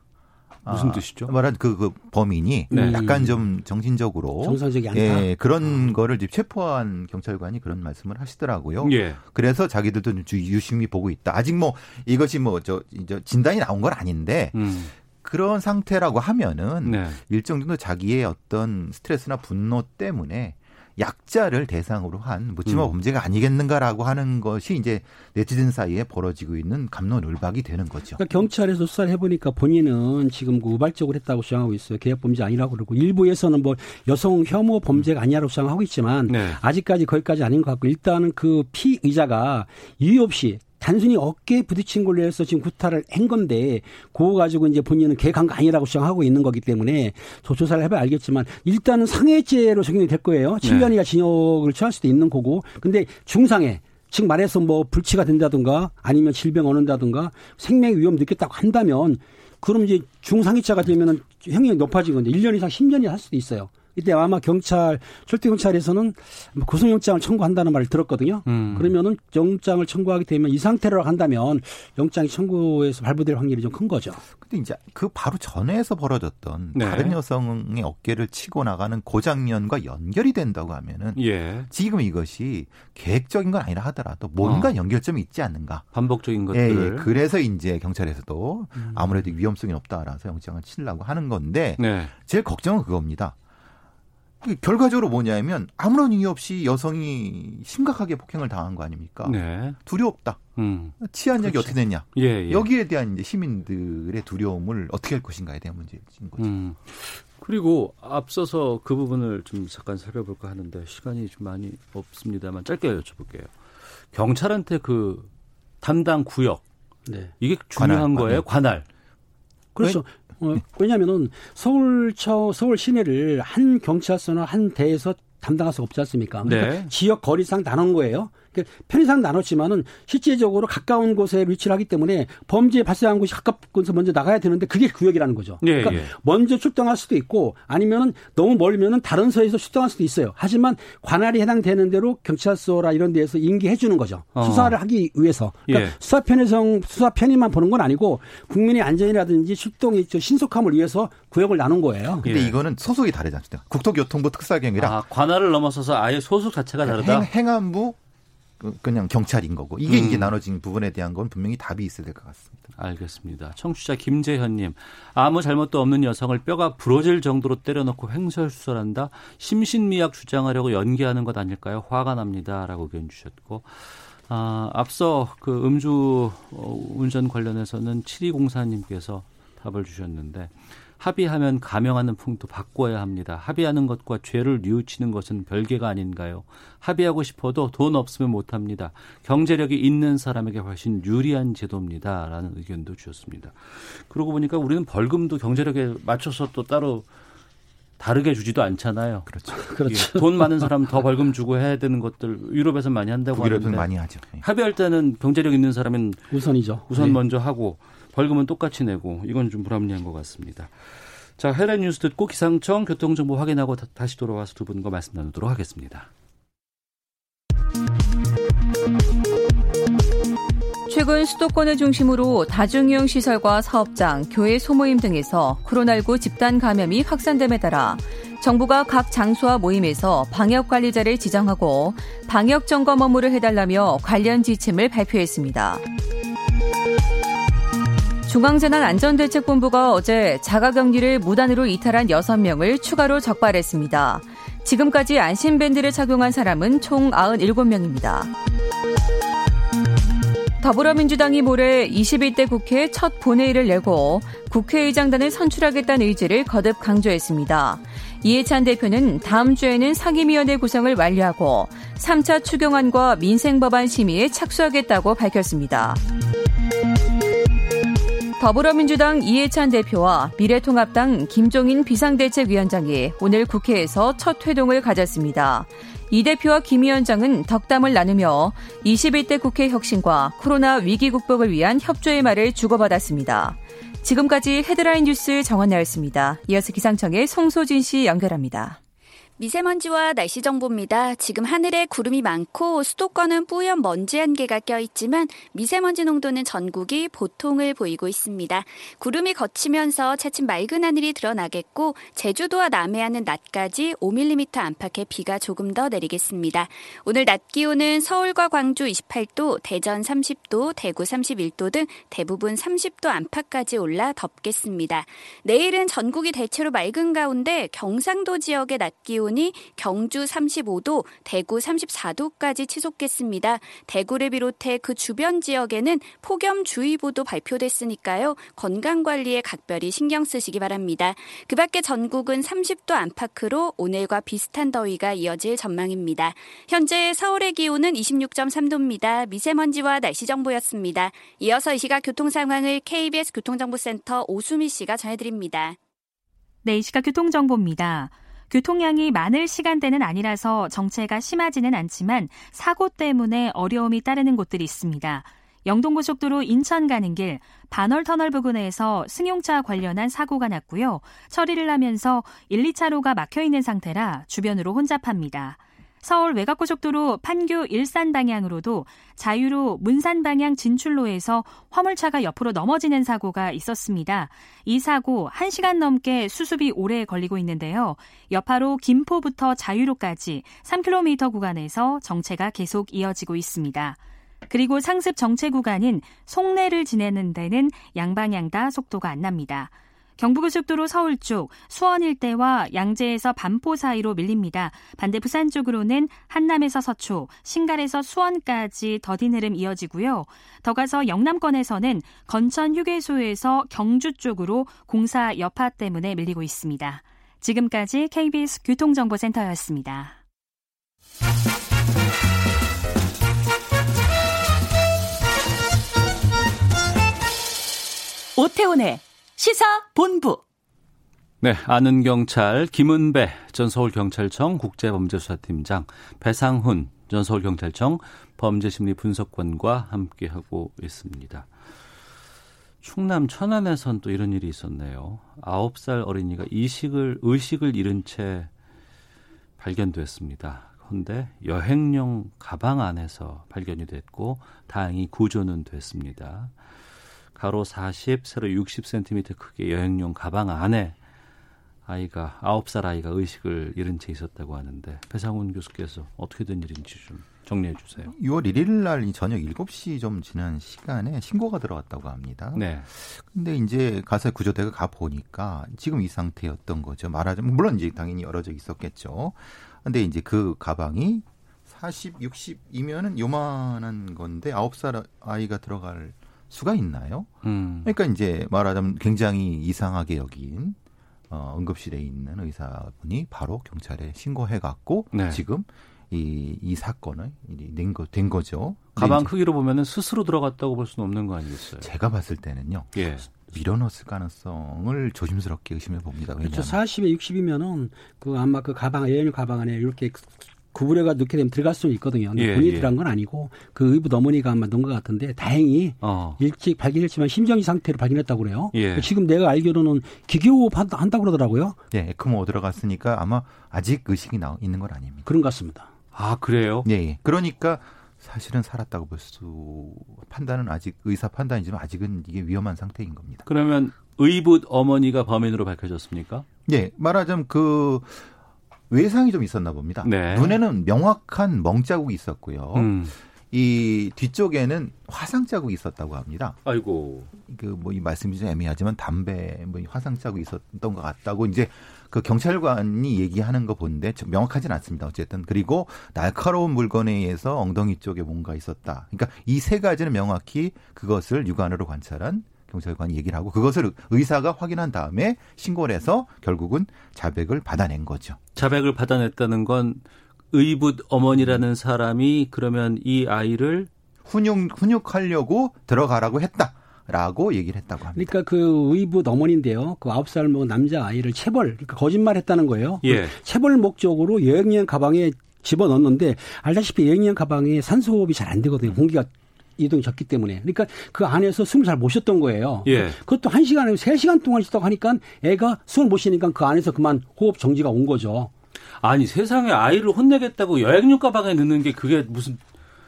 무슨 아, 뜻이죠? 말한 그, 그 범인이 네. 약간 좀 정신적으로 정상적이 않다. 예, 그런 거를 체포한 경찰관이 그런 말씀을 하시더라고요. 예. 그래서 자기들도 좀 유심히 보고 있다. 아직 뭐 이것이 뭐 저 진단이 나온 건 아닌데 음. 그런 상태라고 하면은 네. 일정 정도 자기의 어떤 스트레스나 분노 때문에 약자를 대상으로 한 묻지마 음. 범죄가 아니겠는가라고 하는 것이 이제 네티즌 사이에 벌어지고 있는 감론을박이 되는 거죠. 그러니까 경찰에서 수사를 해보니까 본인은 지금 그 우발적으로 했다고 주장하고 있어요. 계약 범죄 아니라고 그러고 일부에서는 뭐 여성 혐오 범죄가 아니라고 주장하고 있지만 네. 아직까지 거기까지 아닌 것 같고 일단은 그 피의자가 이유 없이 단순히 어깨에 부딪힌 걸로 해서 지금 구타를 한 건데 그거 가지고 이제 본인은 계획한 거 아니라고 주장하고 있는 거기 때문에 조- 조사를 해봐야 알겠지만 일단은 상해죄로 적용이 될 거예요. 7년 이하 징역을 처할 수도 있는 거고 근데 중상해 즉 말해서 뭐 불치가 된다든가 아니면 질병 얻는다든가 생명 위험 느꼈다고 한다면 그럼 이제 중상해자가 되면은 형이 높아진 건데 1년 이상 10년이 할 수도 있어요. 이때 아마 경찰 철도 경찰에서는 구속영장을 청구한다는 말을 들었거든요. 음. 그러면은 영장을 청구하게 되면 이 상태로 한다면 영장이 청구에서 발부될 확률이 좀 큰 거죠. 근데 이제 그 바로 전에서 벌어졌던 네. 다른 여성의 어깨를 치고 나가는 그 장면과 연결이 된다고 하면은 예. 지금 이것이 계획적인 건 아니라 하더라도 뭔가 어. 연결점이 있지 않는가. 반복적인 예, 것들을. 예. 그래서 이제 경찰에서도 음. 아무래도 위험성이 없다라서 영장을 치려고 하는 건데 네. 제일 걱정은 그겁니다. 그 결과적으로 뭐냐면 아무런 이유 없이 여성이 심각하게 폭행을 당한 거 아닙니까? 네. 두렵다. 음. 치안력이. 어떻게 됐냐? 예, 예. 여기에 대한 이제 시민들의 두려움을 어떻게 할 것인가에 대한 문제인 거죠. 음. 그리고 앞서서 그 부분을 좀 잠깐 살펴볼까 하는데 시간이 좀 많이 없습니다만 짧게 여쭤볼게요. 경찰한테 그 담당 구역 네. 이게 중요한 관할, 거예요. 관할. 그렇죠. 어, 왜냐하면은 서울처 서울 시내를 한 경찰서나 한 대에서 담당할 수가 없지 않습니까? 그러니까 네. 지역 거리상 나눈 거예요. 그러니까 편의상 나눴지만은 실제적으로 가까운 곳에 위치를 하기 때문에 범죄 발생한 곳이 가까운 곳에 먼저 나가야 되는데 그게 구역이라는 거죠. 예, 그러니까 예. 먼저 출동할 수도 있고 아니면은 너무 멀면은 다른 서에서 출동할 수도 있어요. 하지만 관할이 해당되는 대로 경찰서라 이런 데에서 인계해 주는 거죠. 어. 수사를 하기 위해서. 그러니까 예. 수사 편의성 수사 편의만 보는 건 아니고 국민의 안전이라든지 출동의 저 신속함을 위해서 구역을 나눈 거예요. 근데 예. 이거는 소속이 다르지 않습니까? 국토교통부 특사경이라 아, 관할을 넘어서서 아예 소속 자체가 다르다. 행, 행안부 그- 그냥 경찰인 거고 이게 음. 이제 나눠진 부분에 대한 건 분명히 답이 있어야 될 것 같습니다. 알겠습니다. 청취자 김재현님, 아무 잘못도 없는 여성을 뼈가 부러질 정도로 때려놓고 횡설수설한다. 심신미약 주장하려고 연기하는 것 아닐까요? 화가 납니다라고 의견 주셨고, 아, 앞서 그 음주 어, 운전 관련해서는 7204님께서 답을 주셨는데 합의하면 감형하는 풍토 바꿔야 합니다. 합의하는 것과 죄를 뉘우치는 것은 별개가 아닌가요? 합의하고 싶어도 돈 없으면 못합니다. 경제력이 있는 사람에게 훨씬 유리한 제도입니다 라는 의견도 주셨습니다. 그러고 보니까 우리는 벌금도 경제력에 맞춰서 또 따로 다르게 주지도 않잖아요. 그렇죠. 그렇죠. 돈 많은 사람 더 벌금 주고 해야 되는 것들 유럽에서는 많이 한다고 하는데 많이 하죠. 예. 합의할 때는 경제력 있는 사람은 우선이죠. 우선 네. 먼저 하고 벌금은 똑같이 내고 이건 좀 불합리한 것 같습니다. 자, 해외 뉴스 듣고 기상청 교통정보 확인하고 다, 다시 돌아와서 두 분과 말씀 나누도록 하겠습니다. 최근 수도권을 중심으로 다중이용 시설과 사업장, 교회 소모임 등에서 코로나19 집단 감염이 확산됨에 따라 정부가 각 장소와 모임에서 방역 관리자를 지정하고 방역 점검 업무를 해달라며 관련 지침을 발표했습니다. 중앙재난안전대책본부가 어제 자가격리를 무단으로 이탈한 6명을 추가로 적발했습니다. 지금까지 안심밴드를 착용한 사람은 총 97명입니다. 더불어민주당이 모레 21대 국회 첫 본회의를 열고 국회의장단을 선출하겠다는 의지를 거듭 강조했습니다. 이해찬 대표는 다음 주에는 상임위원회 구성을 완료하고 3차 추경안과 민생법안 심의에 착수하겠다고 밝혔습니다. 더불어민주당 이해찬 대표와 미래통합당 김종인 비상대책위원장이 오늘 국회에서 첫 회동을 가졌습니다. 이 대표와 김 위원장은 덕담을 나누며 21대 국회 혁신과 코로나 위기 극복을 위한 협조의 말을 주고받았습니다. 지금까지 헤드라인 뉴스 정원 나였습니다. 이어서 기상청의 송소진 씨 연결합니다. 미세먼지와 날씨 정보입니다. 지금 하늘에 구름이 많고 수도권은 뿌연 먼지 안개가 껴있지만 미세먼지 농도는 전국이 보통을 보이고 있습니다. 구름이 걷히면서 차츰 맑은 하늘이 드러나겠고 제주도와 남해안은 낮까지 5mm 안팎의 비가 조금 더 내리겠습니다. 오늘 낮 기온은 서울과 광주 28도, 대전 30도, 대구 31도 등 대부분 30도 안팎까지 올라 덥겠습니다. 내일은 전국이 대체로 맑은 가운데 경상도 지역의 낮 기온 기온이 경주 35도, 대구 34도까지 치솟겠습니다. 대구를 비롯해 그 주변 지역에는 폭염주의보도 발표됐으니까요. 건강관리에 각별히 신경 쓰시기 바랍니다. 그 밖에 전국은 30도 안팎으로 오늘과 비슷한 더위가 이어질 전망입니다. 현재 서울의 기온은 26.3도입니다. 미세먼지와 날씨 정보였습니다. 이어서 이 시각 교통 상황을 KBS 교통정보센터 오수미 씨가 전해드립니다. 네, 이 시각 교통정보입니다. 교통량이 많을 시간대는 아니라서 정체가 심하지는 않지만 사고 때문에 어려움이 따르는 곳들이 있습니다. 영동고속도로 인천 가는 길 반월 터널 부근에서 승용차 관련한 사고가 났고요. 처리를 하면서 1, 2차로가 막혀 있는 상태라 주변으로 혼잡합니다. 서울 외곽고속도로 판교 일산 방향으로도 자유로 문산 방향 진출로에서 화물차가 옆으로 넘어지는 사고가 있었습니다. 이 사고 1시간 넘게 수습이 오래 걸리고 있는데요. 여파로 김포부터 자유로까지 3km 구간에서 정체가 계속 이어지고 있습니다. 그리고 상습 정체 구간인 송내를 지내는 데는 양방향 다 속도가 안 납니다. 경부고속도로 서울 쪽 수원 일대와 양재에서 반포 사이로 밀립니다. 반대 부산 쪽으로는 한남에서 서초, 신갈에서 수원까지 더딘 흐름 이어지고요. 더 가서 영남권에서는 건천 휴게소에서 경주 쪽으로 공사 여파 때문에 밀리고 있습니다. 지금까지 KBS 교통정보센터였습니다. 오태훈의 시사 본부. 네, 아는 경찰 김은배 전 서울경찰청 국제범죄수사팀장, 배상훈 전 서울경찰청 범죄심리분석관과 함께하고 있습니다. 충남 천안에선 또 이런 일이 있었네요. 9살 어린이가 이식을, 의식을 잃은 채 발견됐습니다. 그런데 여행용 가방 안에서 발견이 됐고 다행히 구조는 됐습니다. 가로 40, 세로 60cm 크기의 여행용 가방 안에 아이가 9살 아이가 의식을 잃은 채 있었다고 하는데 배상훈 교수께서 어떻게 된 일인지 좀 정리해 주세요. 6월 1일 날 저녁 7시 좀 지난 시간에 신고가 들어왔다고 합니다. 네. 근데 이제 가서 구조대가 가 보니까 지금 이 상태였던 거죠. 말하자면 물론 이제 당연히 여러 적 있었겠죠. 근데 이제 그 가방이 40, 60이면은 요만한 건데 9살 아이가 들어갈 수가 있나요? 음. 그러니까 이제 말하자면 굉장히 이상하게 여긴 어, 응급실에 있는 의사분이 바로 경찰에 신고해갖고 네. 지금 이, 이 사건을 낸, 거, 된 거죠. 가방 크기로 보면은 스스로 들어갔다고 볼 수는 없는 거 아니겠어요? 제가 봤을 때는요. 예. 밀어넣었을 가능성을 조심스럽게 의심해 봅니다. 그렇죠. 40에 60이면은 그 아마 그 가방 여행 가방 안에 이렇게 구부려가 넣게 되면 들어갈 수는 있거든요. 근데 예, 본인이 예. 들어간 건 아니고 그 의붓 어머니가 아마 넣은 것 같은데 다행히 어. 일찍 발견했지만 심정지 상태로 발견했다고 그래요. 예. 지금 내가 알기로는 기교호흡 한다- 한다고 그러더라고요. 네, 에크모 들어갔으니까 아마 아직 의식이 나 있는 건 아닙니다. 그런 것 같습니다. 아 그래요? 예, 예. 그러니까 사실은 살았다고 볼 수 판단은 아직 의사 판단이지만 아직은 이게 위험한 상태인 겁니다. 그러면 의붓 어머니가 범인으로 밝혀졌습니까? 예, 말하자면 그 외상이 좀 있었나 봅니다. 네. 눈에는 명확한 멍 자국이 있었고요. 음. 이 뒤쪽에는 화상 자국이 있었다고 합니다. 아이고. 그 뭐 이 말씀이 좀 애매하지만 담배 뭐 화상 자국이 있었던 것 같다고 이제 그 경찰관이 얘기하는 거 보는데 좀 명확하진 않습니다. 어쨌든 그리고 날카로운 물건에 의해서 엉덩이 쪽에 뭔가 있었다. 그러니까 이 세 가지는 명확히 그것을 육안으로 관찰한 경찰관이 얘기를 하고 그것을 의사가 확인한 다음에 신고를 해서 결국은 자백을 받아낸 거죠. 자백을 받아냈다는 건 의붓 어머니라는 사람이 그러면 이 아이를 훈육 훈육하려고 들어가라고 했다 라고 얘기를 했다고 합니다. 그러니까 그 의붓 어머니인데요. 그 아홉 살 먹은 남자 아이를 체벌, 그러니까 거짓말 했다는 거예요. 예. 그 체벌 목적으로 여행용 가방에 집어 넣었는데 알다시피 여행용 가방에 산소 호흡이 잘 안 되거든요. 공기가 이동이 적기 때문에. 그러니까 그 안에서 숨을 잘 못 쉬었던 거예요. 예. 그것도 한 시간, 세 시간 동안 있었다고 하니까 애가 숨을 못 쉬니까 그 안에서 그만 호흡 정지가 온 거죠. 아니 세상에 아이를 혼내겠다고 여행용 가방에 넣는 게 그게 무슨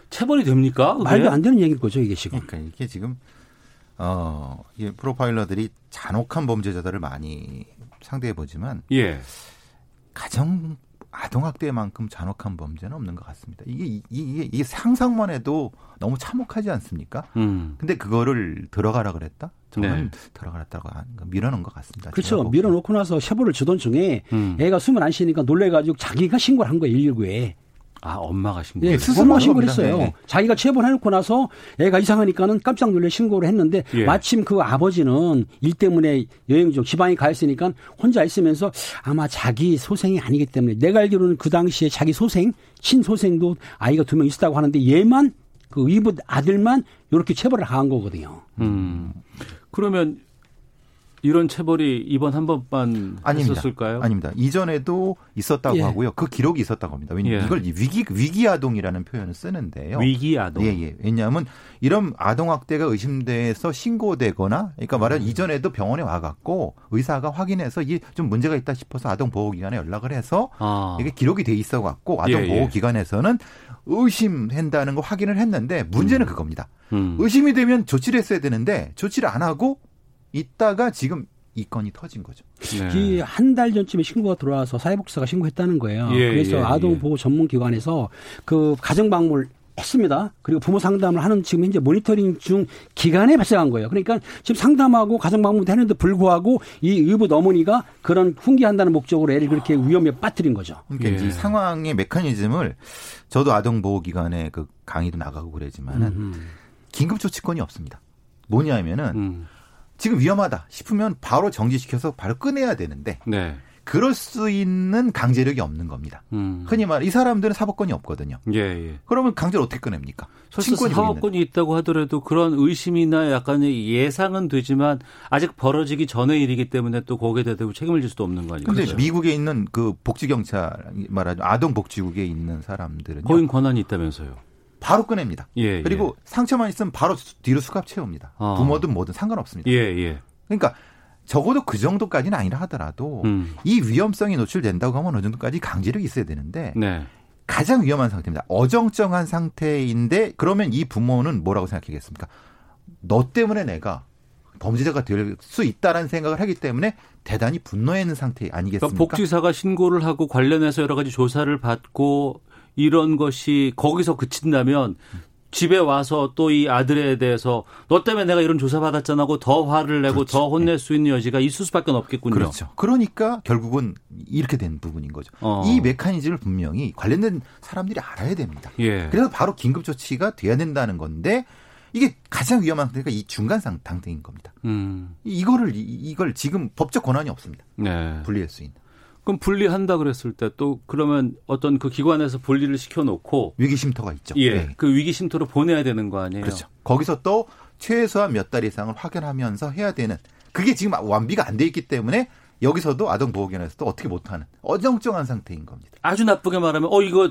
체벌이 됩니까? 그게? 말도 안 되는 얘기인 거죠, 이게 지금. 그러니까 이게 지금 어, 이 프로파일러들이 잔혹한 범죄자들을 많이 상대해 보지만 예. 가정 아동학대만큼 잔혹한 범죄는 없는 것 같습니다. 이게 이- 이게 이게 상상만 해도 너무 참혹하지 않습니까? 음. 근데 그거를 들어가라 그랬다? 저는 네. 하는 거 밀어넣은 것 같습니다. 그렇죠. 밀어놓고 나서 체벌을 주던 중에 음. 애가 숨을 안 쉬니까 놀래가지고 자기가 신고를 한 거예요, 119에. 아 엄마가 신고. 예, 스스로 한 신고를. 했어요. 네, 네. 자기가 체벌해놓고 나서 애가 이상하니까는 깜짝 놀래 신고를 했는데 예. 마침 그 아버지는 일 때문에 여행 중 지방에 가 있으니까 혼자 있으면서 아마 자기 소생이 아니기 때문에 내가 알기로는 그 당시에 자기 소생, 친소생도 아이가 두 명 있었다고 하는데 얘만 그 이부 아들만 이렇게 체벌을 당한 거거든요. 음. 그러면 이런 체벌이 이번 한 번만 아닙니다. 있었을까요? 아닙니다. 이전에도 있었다고 예. 하고요. 그 기록이 있었다고 합니다. 왜냐하면 예. 이걸 위기 위기 아동이라는 표현을 쓰는데요. 위기 아동. 예, 예. 왜냐하면 이런 아동 학대가 의심돼서 신고되거나, 그러니까 말하는 이전에도 병원에 와 갖고 의사가 확인해서 이게 좀 문제가 있다 싶어서 아동 보호 기관에 연락을 해서 아. 이게 기록이 돼 있어 갖고 아동 예, 예. 보호 기관에서는 의심한다는 거 확인을 했는데 문제는 음. 그겁니다. 음. 의심이 되면 조치를 했어야 되는데 조치를 안 하고 있다가 지금 이 건이 터진 거죠. 네. 이한 달 전쯤에 신고가 들어와서 사회복지사가 신고했다는 거예요. 예, 그래서 예, 아동보호 전문기관에서 그 가정방문을 했습니다. 그리고 부모 상담을 하는 지금 현재 모니터링 중 기간에 발생한 거예요. 그러니까 지금 상담하고 가정 방문도 했는데 불구하고 이 의붓 어머니가 그런 훈계한다는 목적으로 애를 그렇게 위험에 빠뜨린 거죠. 그러니까 예. 이 상황의 메커니즘을 저도 아동보호기관에 그 강의도 나가고 그러지만은 음. 긴급조치권이 없습니다. 뭐냐면은 음. 지금 위험하다 싶으면 바로 정지시켜서 바로 꺼내야 되는데 네. 그럴 수 있는 강제력이 없는 겁니다. 음. 흔히 말 이 사람들은 사법권이 없거든요. 예, 예. 그러면 강제를 어떻게 꺼냅니까? 친권이 사업권이 있다고 하더라도 그런 의심이나 약간의 예상은 되지만 아직 벌어지기 전의 일이기 때문에 또 거기에 대해서 책임을 질 수도 없는 거 아니에요? 근데 미국에 있는 그 복지 경찰 말하자면 아동 복지국에 있는 사람들은 거긴 권한이 있다면서요. 바로 꺼냅니다. 예, 그리고 상처만 있으면 바로 뒤로 수갑 채웁니다. 아. 부모든 뭐든 상관없습니다. 예, 예. 그러니까 적어도 그 정도까지는 아니라 하더라도 음. 이 위험성이 노출된다고 하면 어느 정도까지 강제력이 있어야 되는데 네. 가장 위험한 상태입니다. 어정쩡한 상태인데 그러면 이 부모는 뭐라고 생각하겠습니까? 너 때문에 내가 범죄자가 될 수 있다라는 생각을 하기 때문에 대단히 분노해 있는 상태 아니겠습니까? 그러니까 복지사가 신고를 하고 관련해서 여러 가지 조사를 받고 이런 것이 거기서 그친다면 집에 와서 또 이 아들에 대해서 너 때문에 내가 이런 조사 받았잖아 하고 더 화를 내고 그렇죠. 더 혼낼 수 있는 여지가 있을 수밖에 없겠군요. 그렇죠. 그러니까 결국은 이렇게 된 부분인 거죠. 어. 이 메커니즘을 분명히 관련된 사람들이 알아야 됩니다. 예. 그래서 바로 긴급 조치가 돼야 된다는 건데 이게 가장 위험한 상태가 이 중간 상 상태인 겁니다. 음. 이거를 이- 이걸 지금 법적 권한이 없습니다. 네. 분리할 수 있는 그럼 분리한다 그랬을 때 또 그러면 어떤 그 기관에서 분리를 시켜 놓고 위기 쉼터가 있죠. 예. 네. 그 위기 쉼터로 보내야 되는 거 아니에요? 그렇죠. 거기서 또 최소한 몇 달 이상을 확인하면서 해야 되는 그게 지금 완비가 안 돼 있기 때문에 여기서도 아동보호견에서도 어떻게 못하는 어정쩡한 상태인 겁니다. 아주 나쁘게 말하면 어 이거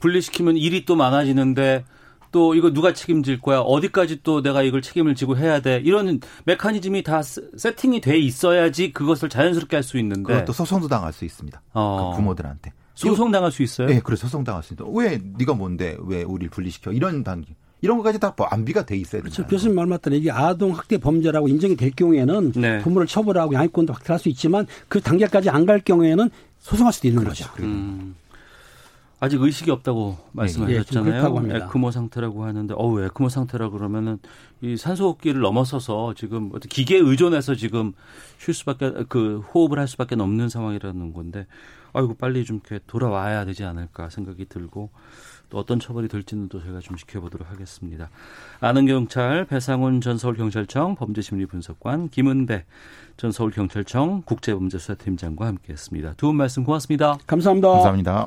분리시키면 일이 또 많아지는데 또 이거 누가 책임질 거야? 어디까지 또 내가 이걸 책임을 지고 해야 돼? 이런 메커니즘이 다 세팅이 돼 있어야지 그것을 자연스럽게 할 수 있는데 그것도 소송도 당할 수 있습니다. 어. 그 부모들한테. 소송 당할 수 있어요? 네, 그래 소송 당할 수 있다. 왜 네가 뭔데 왜 우리를 분리시켜? 이런 단계. 이런 것까지 다 안비가 돼 있어야 그렇죠. 교수님 말 맞다는 이게 아동 학대 범죄라고 인정이 될 경우에는 네. 부모를 처벌하고 양육권도 확대할 수 있지만 그 단계까지 안 갈 경우에는 소송할 수도 있는 그렇죠. 거죠. 음, 아직 의식이 없다고 말씀하셨잖아요. 예, 그렇다고 합니다. 에크모 상태라고 하는데, 어우, 에크모 상태라 그러면은 이 산소호흡기를 넘어서서 지금 어떤 기계에 의존해서 지금 쉴 수밖에, 그 호흡을 할 수밖에 없는 상황이라는 건데, 아이고, 빨리 좀 이렇게 돌아와야 되지 않을까 생각이 들고, 또 어떤 처벌이 될지는 또 제가 좀 지켜보도록 하겠습니다. 아는 경찰 배상훈 전 서울경찰청 범죄심리분석관 김은배 전 서울경찰청 국제범죄수사팀장과 함께했습니다. 두 분 말씀 고맙습니다. 감사합니다. 감사합니다.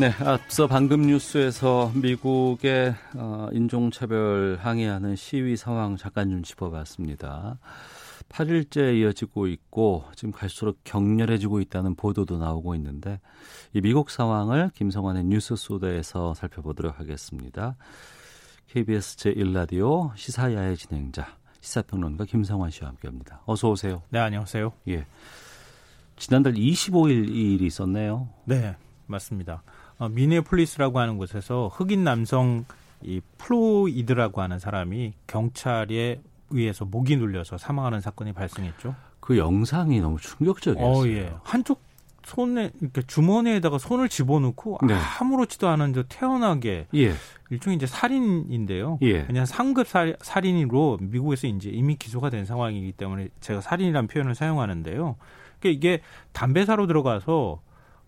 네, 앞서 방금 뉴스에서 미국의 어, 인종차별 항의하는 시위 상황 잠깐 좀 짚어봤습니다. 8일째 이어지고 있고 지금 갈수록 격렬해지고 있다는 보도도 나오고 있는데 이 미국 상황을 김성환의 뉴스 소다에서 살펴보도록 하겠습니다. KBS 제1라디오 시사야의 진행자 시사평론가 김성환 씨와 함께합니다. 어서 오세요. 네, 안녕하세요. 예. 지난달 25일 이 일이 있었네요. 네, 맞습니다. 어, 미네폴리스라고 하는 곳에서 흑인 남성 이 플로이드라고 하는 사람이 경찰에 의해서 목이 눌려서 사망하는 사건이 발생했죠. 그 영상이 너무 충격적이었어요. 어, 예. 한쪽 손에 이렇게 주머니에다가 손을 집어넣고 네. 아무렇지도 않은 저 태어나게 예. 일종의 이제 살인인데요. 예. 그냥 상급 살, 살인으로 미국에서 이제 이미 기소가 된 상황이기 때문에 제가 살인이라는 표현을 사용하는데요. 그러니까 이게 담배 사러 들어가서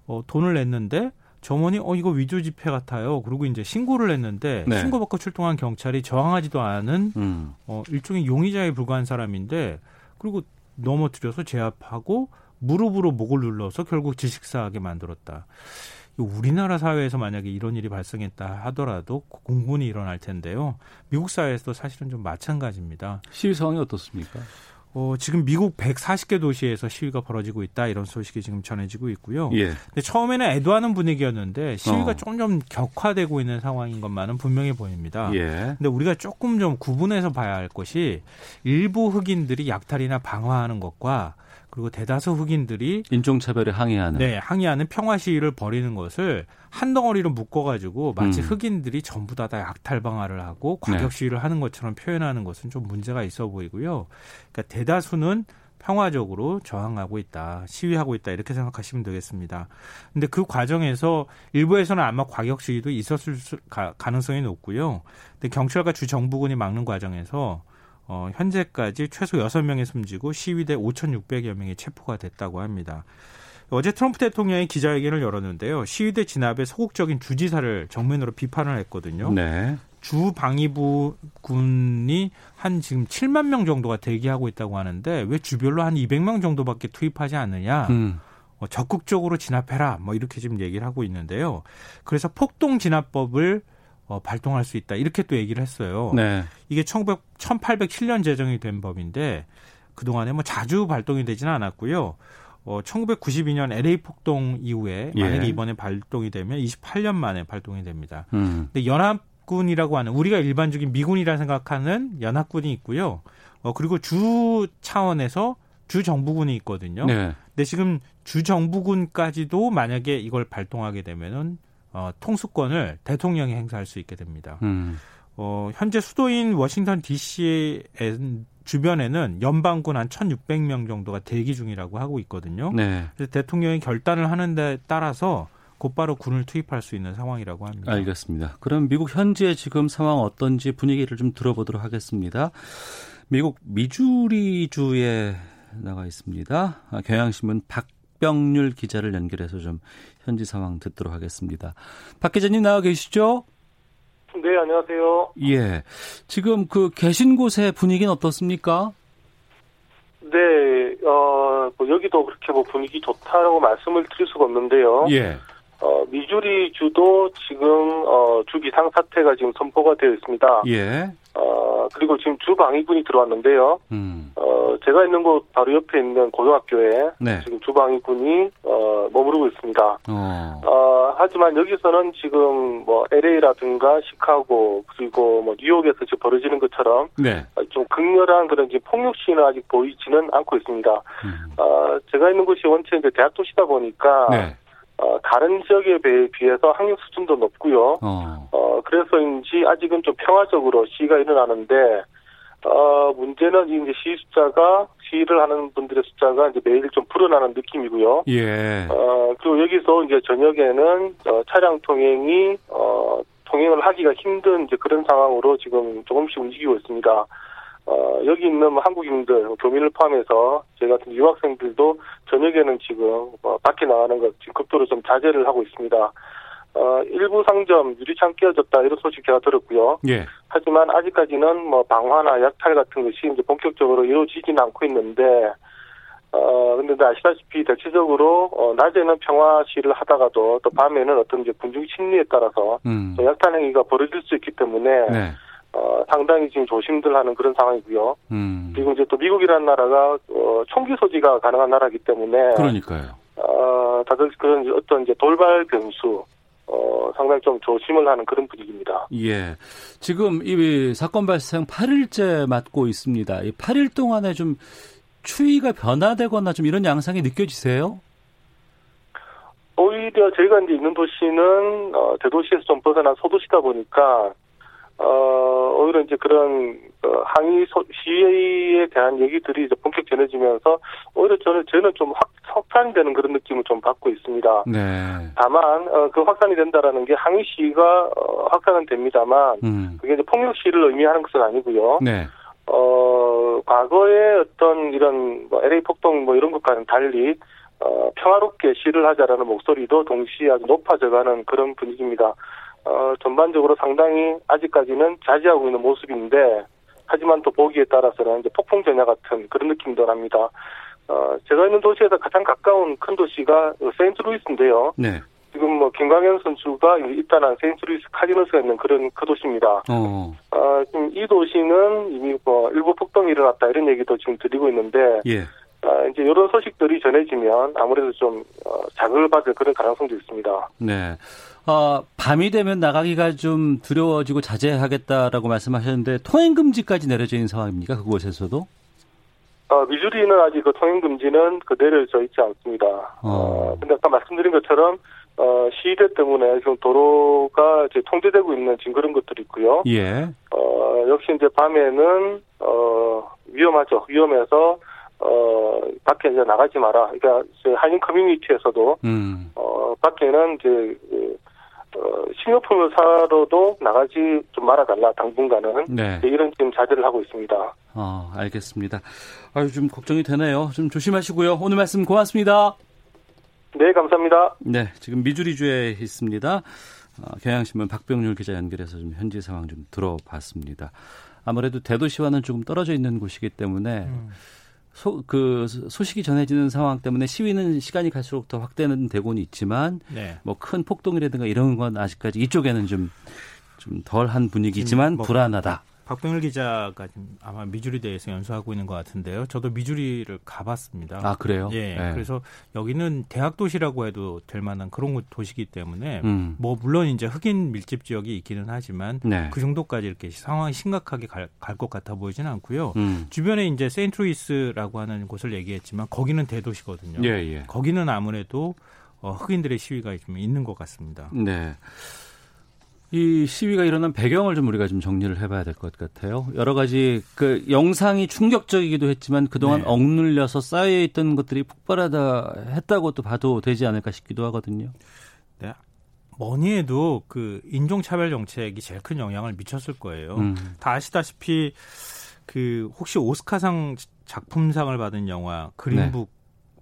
어, 돈을 냈는데 점원이 어 이거 위조 지폐 같아요. 그리고 이제 신고를 했는데 네. 신고받고 출동한 경찰이 저항하지도 않은 음. 어 일종의 용의자에 불과한 사람인데 그리고 넘어뜨려서 제압하고 무릎으로 목을 눌러서 결국 질식사하게 만들었다. 우리나라 사회에서 만약에 이런 일이 발생했다 하더라도 공분이 일어날 텐데요. 미국 사회에서도 사실은 좀 마찬가지입니다. 시위 상황이 어떻습니까? 어, 지금 미국 140개 도시에서 시위가 벌어지고 있다 이런 소식이 지금 전해지고 있고요. 예. 근데 처음에는 애도하는 분위기였는데 시위가 어. 조금 좀 격화되고 있는 상황인 것만은 분명해 보입니다. 예. 근데 우리가 조금 좀 구분해서 봐야 할 것이 일부 흑인들이 약탈이나 방화하는 것과 그리고 대다수 흑인들이 인종차별에 항의하는. 네, 항의하는 평화 시위를 벌이는 것을 한 덩어리로 묶어가지고 마치 음. 흑인들이 전부 다, 다 약탈 방화를 하고 과격 네. 시위를 하는 것처럼 표현하는 것은 좀 문제가 있어 보이고요. 그러니까 대다수는 평화적으로 저항하고 있다, 시위하고 있다 이렇게 생각하시면 되겠습니다. 근데 그 과정에서 일부에서는 아마 과격 시위도 있었을 수, 가, 가능성이 높고요. 근데 경찰과 주 정부군이 막는 과정에서 어, 현재까지 최소 6명이 숨지고 시위대 5,600여 명이 체포가 됐다고 합니다. 어제 트럼프 대통령이 기자회견을 열었는데요. 시위대 진압에 소극적인 주지사를 정면으로 비판을 했거든요. 네. 주 방위부 군이 한 지금 7만 명 정도가 대기하고 있다고 하는데 왜 주별로 한 200명 정도밖에 투입하지 않느냐? 음. 어, 적극적으로 진압해라. 뭐 이렇게 지금 얘기를 하고 있는데요. 그래서 폭동 진압법을 어, 발동할 수 있다. 이렇게 또 얘기를 했어요. 네. 이게 1900, 1807년 제정이 된 법인데 그동안에 뭐 자주 발동이 되지는 않았고요. 어, 1992년 LA 폭동 이후에 예. 만약에 이번에 발동이 되면 28년 만에 발동이 됩니다. 음. 근데 연합군이라고 하는 우리가 일반적인 미군이라 생각하는 연합군이 있고요. 어, 그리고 주 차원에서 주 정부군이 있거든요. 네. 근데 지금 주 정부군까지도 만약에 이걸 발동하게 되면은 어, 통수권을 대통령이 행사할 수 있게 됩니다. 음. 어, 현재 수도인 워싱턴 DC의 주변에는 연방군 한 1,600명 정도가 대기 중이라고 하고 있거든요. 네. 그래서 대통령이 결단을 하는 데 따라서 곧바로 군을 투입할 수 있는 상황이라고 합니다. 알겠습니다. 그럼 미국 현지의 지금 상황 어떤지 분위기를 좀 들어보도록 하겠습니다. 미국 미주리주에 나가 있습니다. 아, 경향신문 박병률 기자를 연결해서 좀 현지 상황 듣도록 하겠습니다. 박 기자님 나와 계시죠? 네, 안녕하세요. 예. 지금 그 계신 곳의 분위기는 어떻습니까? 네, 어, 뭐 여기도 그렇게 뭐 분위기 좋다라고 말씀을 드릴 수가 없는데요. 예. 어, 미주리 주도 지금, 어, 주 비상 사태가 지금 선포가 되어 있습니다. 예. 어, 그리고 지금 주 방위군이 들어왔는데요. 음. 어, 제가 있는 곳 바로 옆에 있는 고등학교에 네. 지금 주 방위군이, 어, 머무르고 있습니다. 어. 어, 하지만 여기서는 지금 뭐 LA라든가 시카고 그리고 뭐 뉴욕에서 지금 벌어지는 것처럼 네. 좀 극렬한 그런 이제 폭력 시는 아직 보이지는 않고 있습니다. 어, 제가 있는 곳이 원체 이제 대학 도시다 보니까 네. 어, 다른 지역에 비- 비해서 학력 수준도 높고요. 어. 어, 그래서인지 아직은 좀 평화적으로 시위가 일어나는데, 어, 문제는 이제 시위 숫자가, 시위를 하는 분들의 숫자가 이제 매일 좀 불어나는 느낌이고요. 예. 어, 그리고 여기서 이제 저녁에는, 어, 차량 통행이, 어, 통행을 하기가 힘든 이제 그런 상황으로 지금 조금씩 움직이고 있습니다. 어, 여기 있는 뭐 한국인들, 교민을 포함해서 저희 같은 유학생들도 저녁에는 지금 어, 밖에 나가는 것 지금 극도로 좀 자제를 하고 있습니다. 어, 일부 상점 유리창 깨어졌다 이런 소식 제가 들었고요. 예. 하지만 아직까지는 뭐 방화나 약탈 같은 것이 이제 본격적으로 이루어지지는 않고 있는데, 어, 근데 아시다시피 대체적으로, 어, 낮에는 평화 시위를 하다가도 또 밤에는 어떤 이제 군중 심리에 따라서 음. 또 약탈 행위가 벌어질 수 있기 때문에, 네. 어, 상당히 지금 조심들 하는 그런 상황이고요. 음. 그리고 이제 또 미국이라는 나라가, 어, 총기 소지가 가능한 나라이기 때문에, 그러니까요. 어, 다들 그런 어떤 이제 돌발 변수, 어, 상당히 좀 조심을 하는 그런 분위기입니다. 예. 지금 이 사건 발생 8일째 맞고 있습니다. 이 8일 동안에 좀 추위가 변화되거나 좀 이런 양상이 느껴지세요? 오히려 저희가 이제 있는 도시는 어, 대도시에서 좀 벗어난 소도시다 보니까 어, 오히려 이제 그런 어, 항의 소, 시위에 대한 얘기들이 이제 본격 전해지면서 오히려 저는 저는 좀 확, 확산되는 그런 느낌을 좀 받고 있습니다. 네. 다만 어, 그 확산이 된다라는 게 항의 시위가 어, 확산은 됩니다만 음. 그게 이제 폭력 시위를 의미하는 것은 아니고요. 네. 어, 과거에 어떤 이런 뭐 LA 폭동 뭐 이런 것과는 달리 어, 평화롭게 시를 하자라는 목소리도 동시에 아주 높아져가는 그런 분위기입니다. 어, 전반적으로 상당히 아직까지는 자제하고 있는 모습인데, 하지만 또 보기에 따라서는 이제 폭풍 전야 같은 그런 느낌도 납니다. 어, 제가 있는 도시에서 가장 가까운 큰 도시가 세인트루이스인데요. 네. 지금 뭐 김광현 선수가 입단한 세인트루이스 카디널스가 있는 그런 그 도시입니다. 어. 어, 지금 이 도시는 이미 뭐 일부 폭동이 일어났다 이런 얘기도 지금 들리고 있는데, 예. 아, 이제 이런 소식들이 전해지면 아무래도 좀 어, 자극을 받을 그런 가능성도 있습니다. 네. 어, 밤이 되면 나가기가 좀 두려워지고 자제하겠다라고 말씀하셨는데 통행 금지까지 내려져 있는 상황입니까? 그곳에서도? 어, 미주리는 아직 그 통행 금지는 그 내려져 있지 않습니다. 어, 근데 아까 말씀드린 것처럼 어, 시위대 때문에 지금 도로가 이제 통제되고 있는 지금 그런 것들이 있고요. 예. 어, 역시 이제 밤에는 어, 위험하죠. 위험해서 어, 밖에 이제 나가지 마라. 그러니까 한인 커뮤니티에서도 음. 어, 밖에는 이제, 그, 어, 식료품을 사러도 나가지 좀 말아달라, 당분간은. 네. 이런 지금 자제를 하고 있습니다. 어, 알겠습니다. 아유, 좀 걱정이 되네요. 좀 조심하시고요. 오늘 말씀 고맙습니다. 네, 감사합니다. 네, 지금 미주리주에 있습니다. 어, 경향신문 박병률 기자 연결해서 좀 현지 상황 좀 들어봤습니다. 아무래도 대도시와는 조금 떨어져 있는 곳이기 때문에 소, 그 소식이 전해지는 상황 때문에 시위는 시간이 갈수록 더 확대는 되고는 있지만 네. 뭐큰 폭동이라든가 이런 건 아직까지 이쪽에는 좀 좀 덜한 분위기지만 뭐 불안하다. 박병일 기자가 아마 미주리 대에서 연수하고 있는 것 같은데요. 저도 미주리를 가봤습니다. 아, 그래요? 예. 네. 그래서 여기는 대학 도시라고 해도 될 만한 그런 곳- 도시이기 때문에 음. 뭐 물론 이제 흑인 밀집 지역이 있기는 하지만 네. 그 정도까지 이렇게 상황이 심각하게 갈 것 같아 보이지는 않고요. 음. 주변에 이제 세인트루이스라고 하는 곳을 얘기했지만 거기는 대도시거든요. 예, 예. 거기는 아무래도 어, 흑인들의 시위가 좀 있는 것 같습니다. 네. 이 시위가 일어난 배경을 좀 우리가 좀 정리를 해봐야 될 것 같아요. 여러 가지 그 영상이 충격적이기도 했지만 그동안 네. 억눌려서 쌓여있던 것들이 폭발하다 했다고 또 봐도 되지 않을까 싶기도 하거든요. 네. 뭐니 해도 그 인종차별 정책이 제일 큰 영향을 미쳤을 거예요. 음. 다 아시다시피 그 혹시 오스카상 작품상을 받은 영화 그린북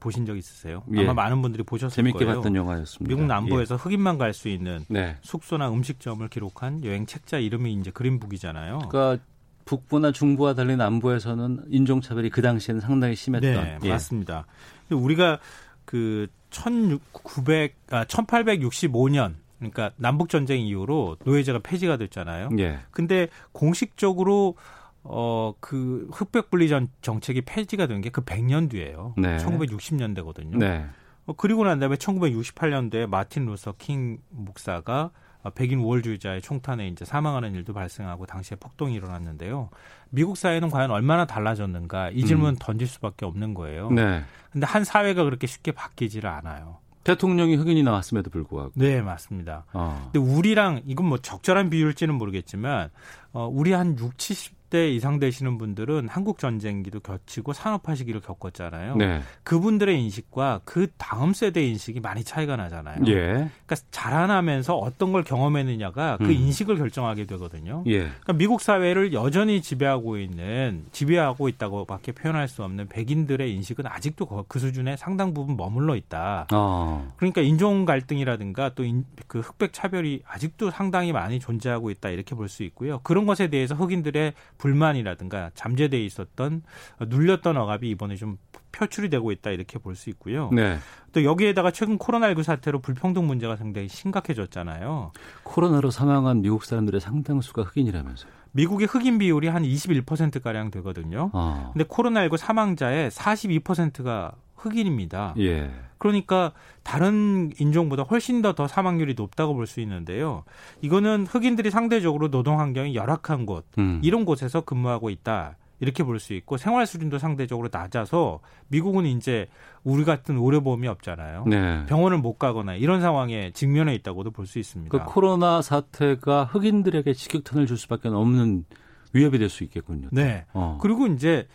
보신 적 있으세요? 예. 아마 많은 분들이 보셨을 재밌게 거예요. 봤던 영화였습니다. 미국 남부에서 예. 흑인만 갈 수 있는 네. 숙소나 음식점을 기록한 여행 책자 이름이 이제 그린북이잖아요. 그러니까 북부나 중부와 달리 남부에서는 인종차별이 그 당시에는 상당히 심했던. 네, 예. 맞습니다. 우리가 그 1900, 아, 1865년 그러니까 남북 전쟁 이후로 노예제가 폐지가 됐잖아요. 예. 근데 공식적으로 어 그 흑백 분리 전 정책이 폐지가 된 게 그 100년 뒤예요. 네. 1960년대거든요. 네. 어, 그리고 난 다음에 1968년도에 마틴 루서 킹 목사가 어, 백인 우월주의자의 총탄에 이제 사망하는 일도 발생하고 당시에 폭동이 일어났는데요. 미국 사회는 과연 얼마나 달라졌는가 이 질문 은 던질 수밖에 없는 거예요. 음. 네. 근데 한 사회가 그렇게 쉽게 바뀌지를 않아요. 대통령이 흑인이 나왔음에도 불구하고. 네, 맞습니다. 어. 근데 우리랑 이건 뭐 적절한 비율일지는 모르겠지만 어 우리 한 6, 70 대 이상 되시는 분들은 한국 전쟁기도 겹치고 산업화 시기를 겪었잖아요. 네. 그분들의 인식과 그 다음 세대 인식이 많이 차이가 나잖아요. 예. 그러니까 자라나면서 어떤 걸 경험했느냐가 그 음. 인식을 결정하게 되거든요. 예. 그러니까 미국 사회를 여전히 지배하고 있는 지배하고 있다고밖에 표현할 수 없는 백인들의 인식은 아직도 그- 그 수준에 상당 부분 머물러 있다. 어. 그러니까 인종 갈등이라든가 또 그 흑백 차별이 아직도 상당히 많이 존재하고 있다 이렇게 볼 수 있고요. 그런 것에 대해서 흑인들의 불만이라든가 잠재돼 있었던 어, 눌렸던 억압이 이번에 좀 표출이 되고 있다 이렇게 볼 수 있고요. 네. 또 여기에다가 최근 코로나19 사태로 불평등 문제가 상당히 심각해졌잖아요. 코로나로 사망한 미국 사람들의 상당수가 흑인이라면서요. 미국의 흑인 비율이 한 21% 가량 되거든요. 어. 근데 코로나19 사망자의 42%가 흑인입니다. 예. 그러니까 다른 인종보다 훨씬 더 더 사망률이 높다고 볼 수 있는데요. 이거는 흑인들이 상대적으로 노동 환경이 열악한 곳 음. 이런 곳에서 근무하고 있다. 이렇게 볼 수 있고 생활 수준도 상대적으로 낮아서 미국은 이제 우리 같은 의료보험이 없잖아요. 네. 병원을 못 가거나 이런 상황에 직면해 있다고도 볼 수 있습니다. 그 코로나 사태가 흑인들에게 직격탄을 줄 수밖에 없는 위협이 될 수 있겠군요. 네. 어. 그리고 이제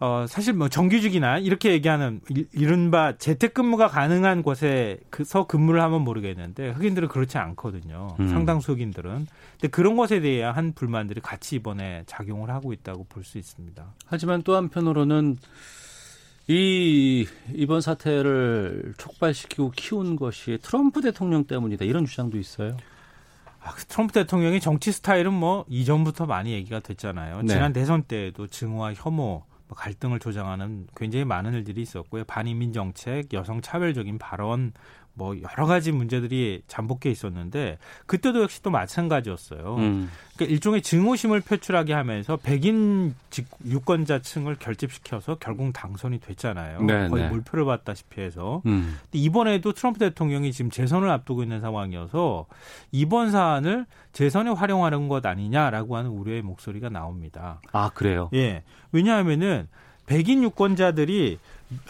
어 사실 뭐 정규직이나 이렇게 얘기하는 이- 이른바 재택근무가 가능한 곳에서 근무를 하면 모르겠는데 흑인들은 그렇지 않거든요. 음. 상당수 흑인들은. 근데 그런 것에 대한 불만들이 같이 이번에 작용을 하고 있다고 볼 수 있습니다. 하지만 또 한편으로는 이 이번 사태를 촉발시키고 키운 것이 트럼프 대통령 때문이다 이런 주장도 있어요. 아, 그 트럼프 대통령의 정치 스타일은 뭐 이전부터 많이 얘기가 됐잖아요. 네. 지난 대선 때에도 증오와 혐오, 뭐 갈등을 조장하는 굉장히 많은 일들이 있었고요. 반이민 정책, 여성 차별적인 발언, 뭐 여러 가지 문제들이 잠복해 있었는데 그때도 역시 또 마찬가지였어요. 음. 그러니까 일종의 증오심을 표출하게 하면서 백인 직- 유권자층을 결집시켜서 결국 당선이 됐잖아요. 네, 거의 네. 몰표를 받다시피 해서. 음. 이번에도 트럼프 대통령이 지금 재선을 앞두고 있는 상황이어서 이번 사안을 재선에 활용하는 것 아니냐라고 하는 우려의 목소리가 나옵니다. 아 그래요. 예. 왜냐하면은 백인 유권자들이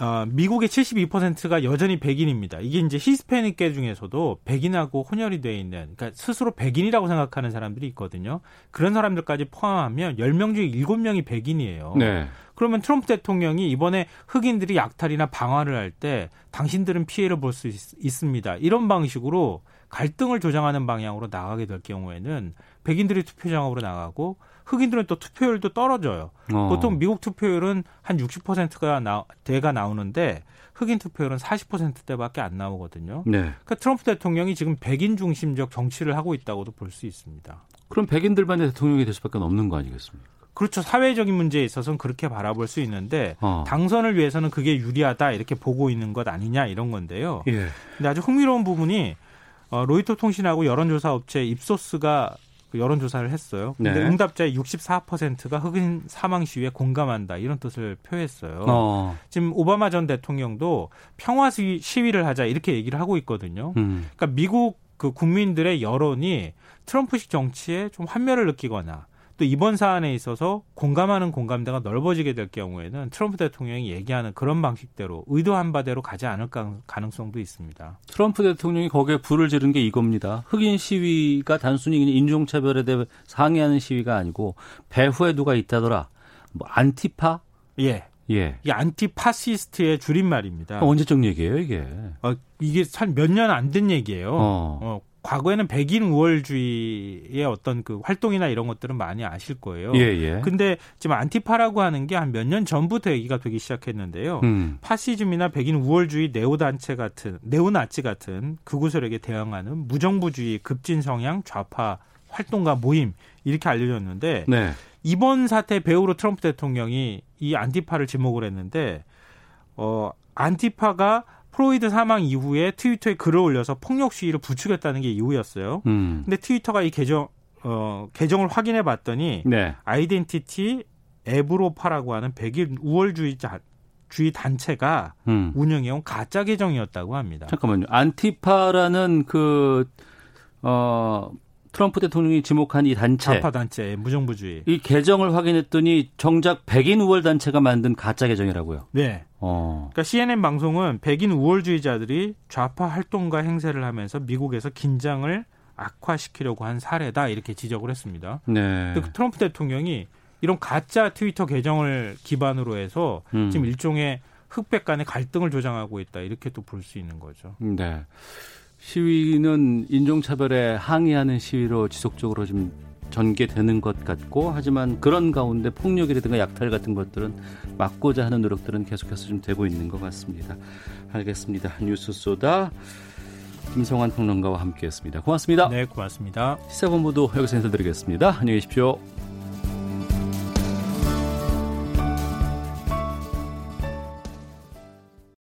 어, 미국의 72%가 여전히 백인입니다. 이게 이제 히스패닉계 중에서도 백인하고 혼혈이 돼 있는, 그러니까 스스로 백인이라고 생각하는 사람들이 있거든요. 그런 사람들까지 포함하면 10명 중에 7명이 백인이에요. 네. 그러면 트럼프 대통령이 이번에 흑인들이 약탈이나 방화를 할 때 당신들은 피해를 볼 수 있습니다. 이런 방식으로 갈등을 조장하는 방향으로 나가게 될 경우에는 백인들이 투표장으로 나가고 흑인들은 또 투표율도 떨어져요. 어. 보통 미국 투표율은 한 60%가 나, 대가 나오는데 흑인 투표율은 40%대밖에 안 나오거든요. 네. 그러니까 트럼프 대통령이 지금 백인 중심적 정치를 하고 있다고도 볼 수 있습니다. 그럼 백인들만의 대통령이 될 수밖에 없는 거 아니겠습니까? 그렇죠. 사회적인 문제에 있어서는 그렇게 바라볼 수 있는데 어. 당선을 위해서는 그게 유리하다 이렇게 보고 있는 것 아니냐 이런 건데요. 예. 근데 아주 흥미로운 부분이 어, 로이터 통신하고 여론조사 업체 입소스가 그 여론조사를 했어요. 근데 네. 응답자의 64%가 흑인 사망 시위에 공감한다 이런 뜻을 표했어요. 어. 지금 오바마 전 대통령도 평화 시위- 시위를 하자 이렇게 얘기를 하고 있거든요. 음. 그러니까 미국 그 국민들의 여론이 트럼프식 정치에 좀 환멸을 느끼거나 또 이번 사안에 있어서 공감하는 공감대가 넓어지게 될 경우에는 트럼프 대통령이 얘기하는 그런 방식대로 의도한 바대로 가지 않을 가- 가능성도 있습니다. 트럼프 대통령이 거기에 불을 지른 게 이겁니다. 흑인 시위가 단순히 인종차별에 대해 항의하는 시위가 아니고 배후에 누가 있다더라. 뭐 안티파? 예. 예. 이 안티파시스트의 줄임말입니다. 어, 언제적 얘기예요, 이게? 어, 이게 한 몇 년 안 된 얘기예요. 어. 어, 과거에는 백인 우월주의의 어떤 그 활동이나 이런 것들은 많이 아실 거예요. 예, 예. 근데 지금 안티파라고 하는 게 한 몇 년 전부터 얘기가 되기 시작했는데요. 음. 파시즘이나 백인 우월주의 네오 단체 같은 네오나치 같은 극우 세력에 대항하는 무정부주의 급진 성향 좌파 활동가 모임 이렇게 알려졌는데 네. 이번 사태 배후로 트럼프 대통령이 이 안티파를 지목을 했는데 어 안티파가 플로이드 사망 이후에 트위터에 글을 올려서 폭력 시위를 부추겼다는 게 이유였어요. 음. 근데 트위터가 이 계정 어 계정을 확인해 봤더니 네. Identity Evropa라고 하는 백인 우월주의자 주의 단체가 음. 운영해온 가짜 계정이었다고 합니다. 잠깐만요. 안티파라는 그, 어, 트럼프 대통령이 지목한 이 단체. 좌파 단체 무정부주의. 이 계정을 확인했더니 정작 백인 우월 단체가 만든 가짜 계정이라고요. 네. 어. 그러니까 CNN 방송은 백인 우월주의자들이 좌파 활동과 행세를 하면서 미국에서 긴장을 악화시키려고 한 사례다 이렇게 지적을 했습니다. 네. 그 트럼프 대통령이 이런 가짜 트위터 계정을 기반으로 해서 음. 지금 일종의 흑백 간의 갈등을 조장하고 있다 이렇게 또 볼 수 있는 거죠. 네. 시위는 인종차별에 항의하는 시위로 지속적으로 좀 전개되는 것 같고 하지만 그런 가운데 폭력이라든가 약탈 같은 것들은 막고자 하는 노력들은 계속해서 좀 되고 있는 것 같습니다. 알겠습니다. 뉴스 쏘다 김성환 평론가와 함께했습니다. 고맙습니다. 네, 고맙습니다. 시사본부도 여기서 인사드리겠습니다. 안녕히 계십시오.